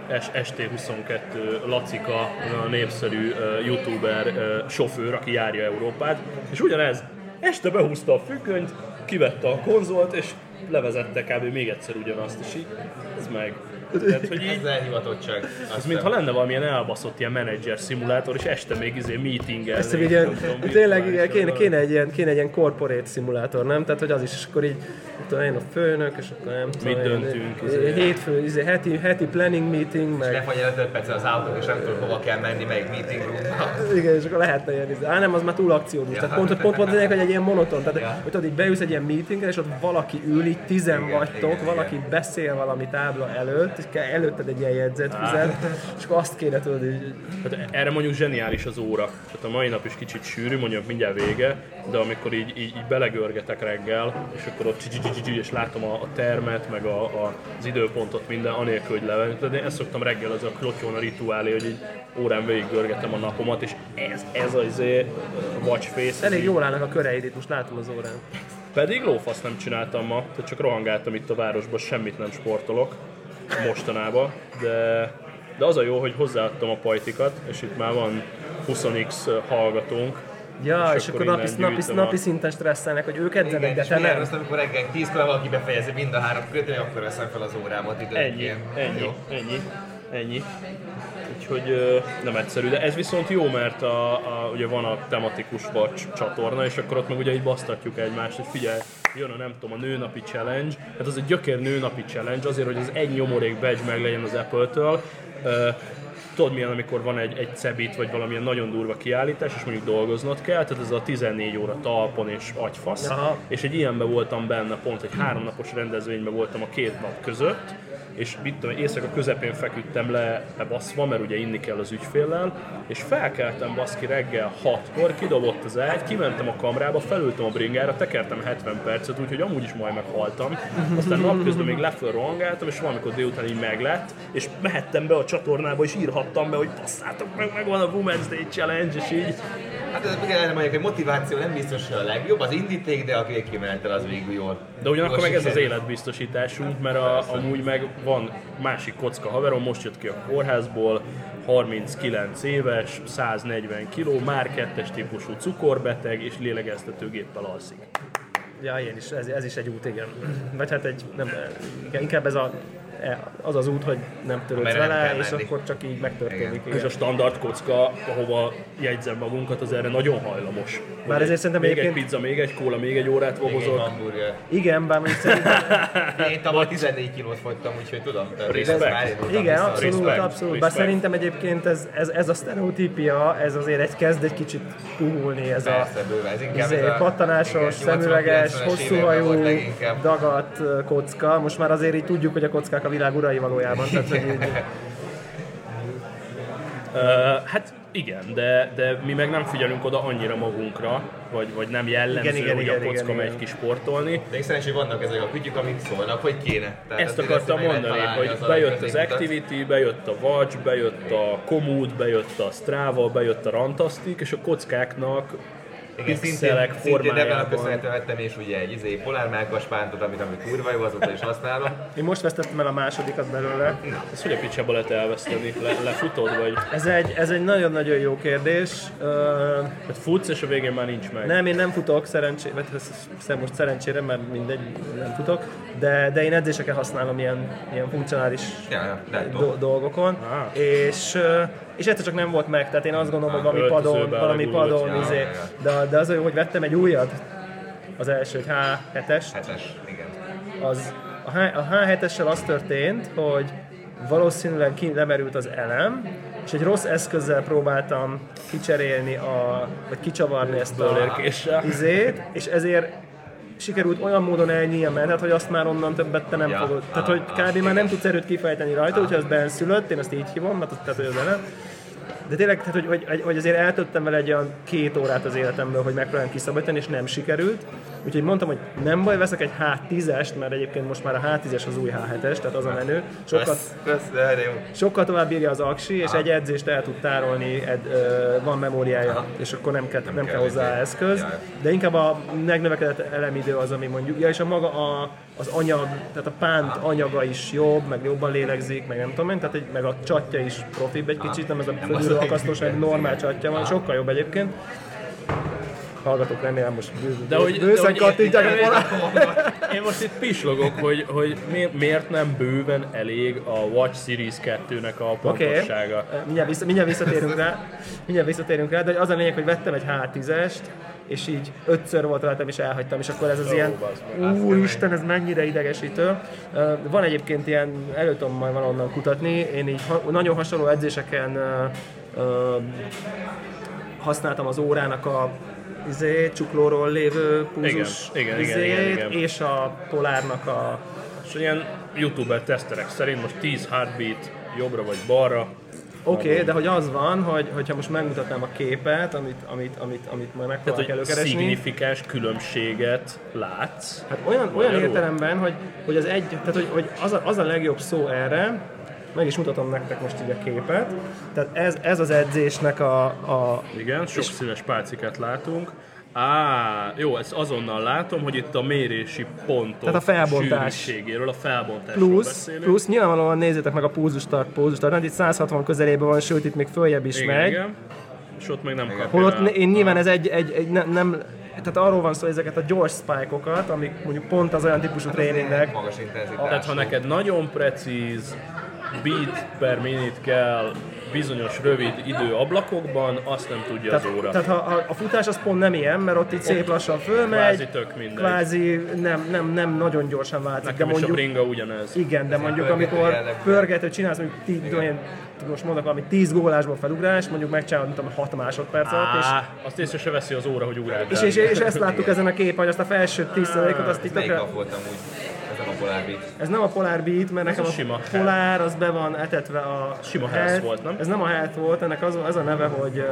ST22 Lacika, népszerű youtuber sofőr, aki járja Európát, és ugyanez, este behúzta a függönyt, kivette a konzolt, és levezette kb. még egyszer ugyanazt, és így, ez meg. Tehát, hogy így, Ez elhivatottság. ez mintha lenne valamilyen elbaszott ilyen menedzser szimulátor, és este még izé meetingelni. Ezt tudom, tényleg igen, kéne, kéne, egy ilyen, kéne egy ilyen corporate szimulátor, nem? Tehát, hogy az is, és akkor így, tudom én, a főnök, és akkor nem tudom Mit én, döntünk, eh, izé. Hétfő, izé, heti, heti planning meeting, meg Lefagy el 5 perc az autó, és nem tudod hova kell menni, melyik meeting roomba. Igen, és akkor lehetne ilyen izé. Á, nem, az már túl akciódús. Tehát pont, pont, pont lényeg, hogy egy ilyen monoton. Tehát, Ja. hogy tudod, így beülsz egy ilyen meetingre, és ott valaki ül, így tizen Igen, vagytok, igen, valaki igen. beszél valami tábla előtt, és kell előtted egy ilyen jegyzetfüzet, és akkor azt kéne tudod így, Hát erre mondjuk zseniális az óra. Tehát a mai nap is kicsit sűrű, mondjuk mindjárt vége, de amikor így, így, így belegörgetek reggel, és akkor ott és látom a, a termet, meg a, a, az időpontot minden, anélkül, hogy levenni. Tehát én ezt szoktam reggel, az a klotyón a rituálé, hogy így órán végig görgetem a napomat, és ez, ez az izé, watch face. elég jól állnak a köreid itt, most látom az órán. Pedig lófasz nem csináltam ma, tehát csak rohangáltam itt a városban, semmit nem sportolok mostanában, de, de az a jó, hogy hozzáadtam a pajtikat, és itt már van 20x hallgatónk, Ja, és, És akkor akkor napi, napi, napi szinten stresszelnek, hogy ők edzenek, Igen, de te nem. rossz, amikor reggel 10-kor valaki befejezi mind a három kötőt, akkor veszem fel az órámat Ennyi, időnként. ennyi, Jó. ennyi, ennyi. Úgyhogy nem egyszerű, de ez viszont jó, mert a, a, ugye van a tematikus vacs csatorna, és akkor ott meg ugye így basztatjuk egymást, hogy figyelj, jön a nem tudom, a nőnapi challenge, hát az egy gyökér nőnapi challenge, azért, hogy az egy nyomorék badge meg legyen az Apple-től. Tudod milyen, amikor van egy, egy cebit, vagy valamilyen nagyon durva kiállítás, és mondjuk dolgoznod kell, tehát ez a 14 óra talpon és agyfasz, Aha. és egy ilyenben voltam benne pont, egy háromnapos rendezvényben voltam a két nap között, és mit tudom, éjszaka közepén feküdtem le baszva, mert ugye inni kell az ügyféllel, és felkeltem baszki reggel 6-kor, kidobott az ágy, kimentem a kamrába, felültem a bringára, tekertem 70 percet, úgyhogy amúgy is majd meghaltam. Aztán napközben még leföl rohangáltam, és valamikor délután így meglett, és mehettem be a csatornába, és írhattam be, hogy passzátok meg, meg van a Women's Day Challenge, és így Hát ez igen, mondjuk, hogy motiváció nem biztos, a legjobb, az indíték, de a végkimenetel az végül jól. De ugyanakkor meg ez az életbiztosításunk, mert a, amúgy meg van másik kocka haverom, most jött ki a kórházból, 39 éves, 140 kg, már kettes típusú cukorbeteg és lélegeztetőgéppel alszik. Ja, én is, ez, ez is egy út, igen. Vagy hát egy, nem, inkább ez a, az az út, hogy nem törődsz vele, és menni. akkor csak így megtörténik. Igen. Igen. És a standard kocka, ahova jegyzem magunkat, az erre nagyon hajlamos. Bár ezért szerintem még egy egyébként- pizza, még egy kóla, még egy órát Még egy vogozok. hamburger. Igen, bár mondjuk szerintem, Én tavaly 14 kilót fogytam, úgyhogy tudom. Tehát ez már igen, abszolút, Respect, abszolút. Bár szerintem egyébként ez, ez, ez a sztereotípia, ez azért egy kezd egy kicsit puhulni, ez a bőven. Ez inkább ez a- pattanásos, igen, szemüveges, 80-90-es hosszú hajú, dagadt kocka. Most már azért így tudjuk, hogy a kockák a világ urai valójában. Tehát, hogy így, Uh, hát igen, de, de mi meg nem figyelünk oda annyira magunkra, vagy, vagy nem jellemző, Igen, igen, hogy igen, a kocka igen, megy igen. ki sportolni. De én szerencsére vannak ezek a kütyük, amik szólnak, hogy kéne. Tehát Ezt akartam mondani, hogy az bejött az. Activity, bejött a Watch, bejött a Komoot, bejött a Strava, bejött a Rantastic, és a kockáknak Igen, pixelek szintén ebben a formájában. köszönhetően vettem és ugye egy izé, polármákas pántot, amit, amit kurva jó, azóta is használom. én most vesztettem el a másodikat belőle. Ezt hogy a picsába lehet elveszteni? Le, lefutod, vagy Ez egy, ez egy nagyon-nagyon jó kérdés. Ö, vagy futsz, és a végén már nincs meg? Nem, én nem futok, szerencsére, vagy ez- ez most szerencsére, mert mindegy, nem futok, de, de én edzéseken használom ilyen, ilyen funkcionális lehet do- dolgokon, Ah. és, és egyszer csak nem volt meg, tehát én azt gondolom, hogy valami padon, valami padon, Ja, izé, ja, ja. de, de az olyan, hogy vettem egy újat, az első, egy H7-est, Hetes, igen. az, a, H, a H7-essel az történt, hogy valószínűleg ki lemerült az elem, és egy rossz eszközzel próbáltam kicserélni, a, vagy kicsavarni ezt a izét, és ezért sikerült olyan módon elnyílni a menet, hogy azt már onnan többet te nem Ja, fogod. Tehát, hogy ah, kb. már nem tudsz erőt kifejteni rajta, úgyhogy az benszülött, én ezt így hívom, mert az, tehát, hogy az elem. De tényleg, tehát, hogy, hogy, hogy azért eltöttem vele egy olyan két órát az életemből, hogy megpróbáljam kiszabadítani, és nem sikerült. Úgyhogy mondtam, hogy nem baj, veszek egy H10-est, mert egyébként most már a H10-es az új H7-es, tehát az a menő. Kösz, de jó. sokkal tovább bírja az aksi, és egy edzést el tud tárolni, ed, van memóriája, és akkor nem kell, nem kell kell hozzá eszköz. De inkább a megnövekedett elemidő az, ami mondjuk, ja, és a maga a, az anyag, tehát a pánt anyaga is jobb, meg jobban lélegzik, meg nem tudom én, tehát egy, meg a csatja is profibb egy kicsit, nem ez a fölülről akasztós, hanem normál csatja van, sokkal jobb egyébként. Hallgatok, remélem most bő, De hogy- de bőszen hogy- kattintják a de- forrát. Én most itt pislogok, hogy, hogy mi- miért nem bőven elég a Watch Series 2-nek a pontossága. mindjárt, vissza, mindjárt visszatérünk rá, mindjárt visszatérünk rá, de az a lényeg, hogy vettem egy H10-est, és így ötször volt rajtam, és elhagytam, és akkor ez az ilyen, úristen, ez mennyire idegesítő. Van egyébként ilyen, elő tudom majd valonnan kutatni, én így ha, nagyon hasonló edzéseken használtam az órának a izé, csuklóról lévő púzus Igen, igen, igen, izét, igen, igen. és a polárnak a És ilyen youtuber teszterek szerint most 10 heartbeat jobbra vagy balra, Oké, okay, de hogy az van, hogy, hogyha most megmutatnám a képet, amit, amit, amit, amit majd tehát megpróbálok hogy előkeresni. szignifikáns különbséget látsz. Hát olyan, olyan értelemben, hogy, hogy az egy, tehát hogy, hogy az, a, az a legjobb szó erre, meg is mutatom nektek most így a képet. Tehát ez, ez az edzésnek a, a Igen, sok színes pálcikát látunk. Á, jó, ezt azonnal látom, hogy itt a mérési pontok Tehát a felbontás. sűrűségéről, a felbontásról plusz, beszélünk. plusz nyilvánvalóan nézzétek meg a pulzustart, pulzustart, hát itt 160 közelében van, sőt itt még följebb is igen, megy. igen. És ott meg nem kapja Holott én nyilván ez egy, egy, egy nem, nem, tehát arról van szó, hogy ezeket a gyors spike-okat, amik mondjuk pont az olyan típusú tréningnek, Magas intenzitás. Tehát ha neked nagyon precíz beat per minute kell bizonyos rövid időablakokban, azt nem tudja az Tehát, óra. tehát ha, ha a futás az pont nem ilyen, mert ott így szép lassan fölmegy, Kvázi tök mindegy. kvázi nem, nem, nem nagyon gyorsan változik, Nekem de is a mondjuk, bringa ugyanez. igen, de mondjuk pörgető amikor pörgető csinálsz, mondjuk tí, én, most mondok valami 10 gólásból felugrás, mondjuk megcsinálod, nem tudom, 6 másodperc alatt, és, azt észre se veszi az óra, hogy ugráltál. és, és, és, ezt láttuk ezen a képen, hogy azt a felső 10 ot azt Ez itt melyik tökre... volt amúgy? Ezen a a Polar Beat. Ez nem a Polar Beat, mert nekem a a, sima Polár az be van etetve a Sima health. health volt, nem? Ez nem a health volt, ennek az, az a neve, hogy,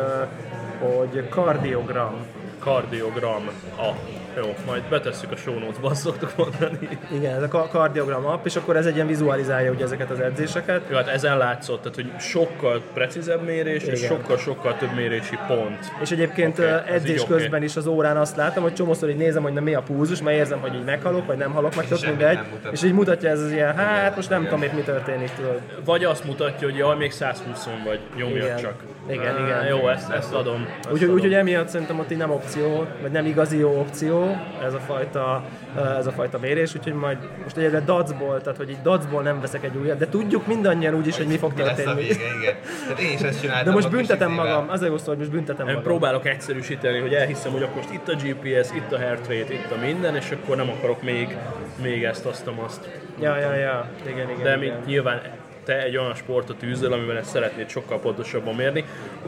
hogy kardiogram. Kardiogram. A. Jó, majd betesszük a show notes-ba, azt szoktuk mondani. Igen, ez a ka- kardiogram app, és akkor ez egy ilyen vizualizálja ugye ezeket az edzéseket. Jó, hát ezen látszott, tehát hogy sokkal precízebb mérés, és Igen. sokkal-sokkal több mérési pont. És egyébként okay, edzés közben is az órán azt látom, hogy csomószor így nézem, hogy na mi a púzus, mert érzem, hogy így meghalok, vagy nem halok, meg tök mindegy. És így mutatja ez az ilyen, hát most nem tudom, itt mi történik, tudod. Vagy azt mutatja, hogy jaj, még 120 vagy, nyomjad Igen. csak. Igen, Á, igen. Jó, ezt, ezt adom. Ezt Úgyhogy, úgyhogy emiatt szerintem ott így nem opció, vagy nem igazi jó opció ez a fajta, ez a fajta mérés, úgyhogy majd most egyébként dacból, tehát hogy így dacból nem veszek egy újat, de tudjuk mindannyian úgyis, hogy mi fog Mi lesz a történni. vége, igen. Tehát én is ezt csináltam. De most büntetem magam, az a jó szó, hogy most büntetem Én magam. próbálok egyszerűsíteni, hogy elhiszem, hogy akkor most itt a GPS, itt a heart rate, itt a minden, és akkor nem akarok még, még ezt, azt, azt. Ja, ja, ja, igen, igen. De igen. mint nyilván te egy olyan sportot űzöl, amivel ezt szeretnéd sokkal pontosabban mérni.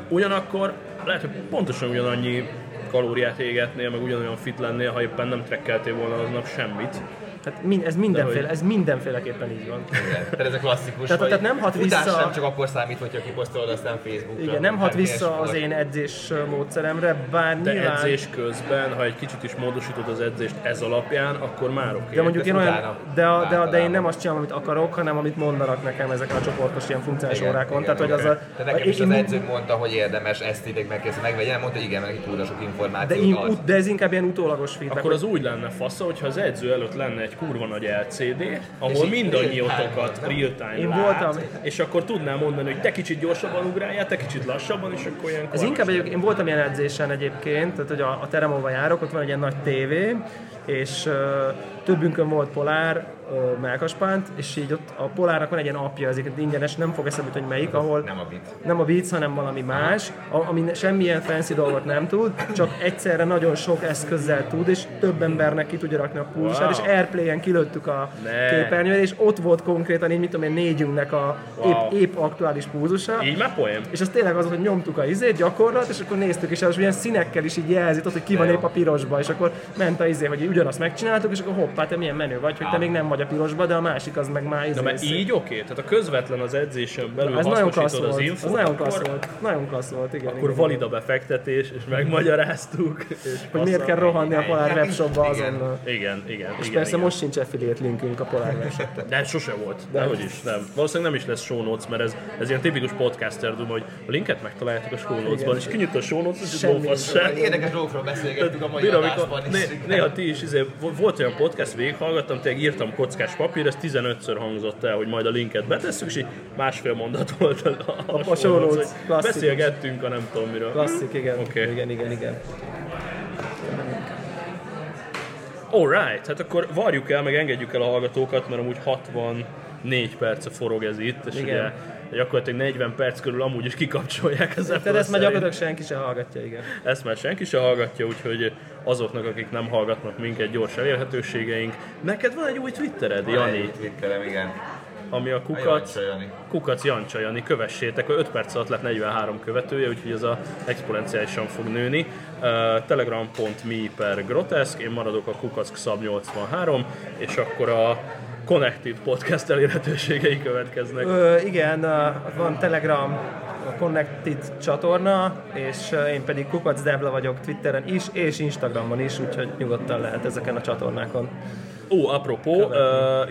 Ugyanakkor lehet, hogy pontosan ugyanannyi kalóriát égetnél, meg ugyanolyan fit lennél, ha éppen nem trekkeltél volna aznap semmit. Hát min, ez, mindenféle, ez mindenféleképpen így van. Igen, Tehát ez a klasszikus, Tehát- tehát nem hat vissza- nem csak akkor számít, hogyha kiposztolod aztán Facebookra. Igen, nem hat vissza az én edzés módszeremre, bár De nyilván... edzés közben, ha egy kicsit is módosítod az edzést ez alapján, akkor már oké. De mondjuk én olyan, de, a, de, a, de én nem azt csinálom, amit akarok, hanem amit mondanak nekem ezeken a csoportos ilyen funkciális Igen, órákon. igen, Tehát, hogy az a, De nekem is az edző mondta, hogy érdemes ezt ideg megkezdeni megvegyen, mondta, hogy igen, neki túl sok de, információ. én, ad. ut- de ez inkább ilyen utólagos feedback. Akkor az úgy lenne fasza, hogyha az edző előtt lenne egy kurva nagy LCD, ahol mindannyiótokat real-time. Én lát, voltam- és akkor tudnám mondani, hogy te kicsit gyorsabban ugráljál, te kicsit lassabban, és akkor ilyenkor... Ez inkább egy, én voltam ilyen edzésen egyébként, tehát hogy a, a terem, ahova járok, ott van egy ilyen nagy tévé, és uh, többünkön volt polár, uh, melkaspánt, és így ott a polárnak van egy ilyen apja, ezért ingyenes, nem fog eszembe hogy melyik, ahol Nem a bit. nem a Beats, hanem valami más, ami semmilyen fancy dolgot nem tud, csak egyszerre nagyon sok eszközzel tud, és több embernek ki tudja rakni a pulsát, Wow. és Airplay-en kilőttük a Ne. képernyőre, és ott volt konkrétan így, mit tudom én, négyünknek a Wow. épp, épp aktuális pulzusa. Így már poém. És az tényleg az, hogy nyomtuk a izét, gyakorlat, és akkor néztük, és az ilyen színekkel is így jelzi, tudod, hogy ki van épp a pirosba, és akkor ment a izé, hogy ugyanazt megcsináltuk, és akkor hoppá, te milyen menő vagy, hogy te még nem vagy a pirosba, de a másik az meg már izé. Na mert szép. így oké? Tehát a közvetlen az edzésen belül ez nagyon klassz hasznosítod az volt, infót, az nagyon klassz volt, nagyon klassz volt, igen. akkor igen. valid a befektetés, és megmagyaráztuk. És hogy miért kell rohanni a Polar. Webshopba Igen. azonnal. Igen, igen, És igen, persze igen. most sincs affiliate linkünk a Polar Webshopban. De sose volt, de hogy is, nem. Valószínűleg nem is lesz show notes, mert ez, ez ilyen tipikus podcaster dum, hogy a linket megtaláljátok a show notes-ban, és kinyit a show notes és Semmi. lófasz se. Érdekes dolgokról beszélgettük a mai adásban is. né, néha ti is, izé, vo- volt olyan podcast, végighallgattam, tényleg írtam kockás papír, ez 15-ször hangzott el, hogy majd a linket betesszük, és így másfél mondat volt a, a, A klasszikus. beszélgettünk a nem tudom miről. Klasszik, igen. Oké. Igen, igen, igen. Alright, hát akkor varjuk el, meg engedjük el a hallgatókat, mert amúgy 64 perce forog ez itt, és Igen. ugye gyakorlatilag 40 perc körül amúgy is kikapcsolják az Tehát ezt már gyakorlatilag senki sem hallgatja, igen. Ezt már senki se hallgatja, úgyhogy azoknak, akik nem hallgatnak minket, gyors elérhetőségeink. Neked van egy új Twittered, Jani, Twitterem, igen. ami a A kukac, Jancsa Jani. kukac Jancsa Jani, kövessétek, 5 perc alatt lett 43 követője, úgyhogy ez a exponenciálisan fog nőni. Uh, Telegram.me per grotesk, én maradok a kukac Xab 83, és akkor a Connected podcast elérhetőségei következnek. Ö, igen, van Telegram, a Connected csatorna, és én pedig Kukac Debla vagyok Twitteren is, és Instagramon is, úgyhogy nyugodtan lehet ezeken a csatornákon. Ó, apropó, uh,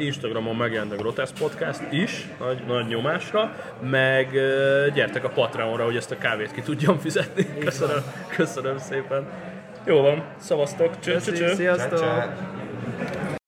Instagramon megjelent a Grotesque Podcast is, nagy, nagy nyomásra, meg uh, gyertek a Patreonra, hogy ezt a kávét ki tudjam fizetni. Köszönöm, köszönöm szépen. Jó van, szavaztok, cső, cső, cső. Sziasztok! Csá, csá.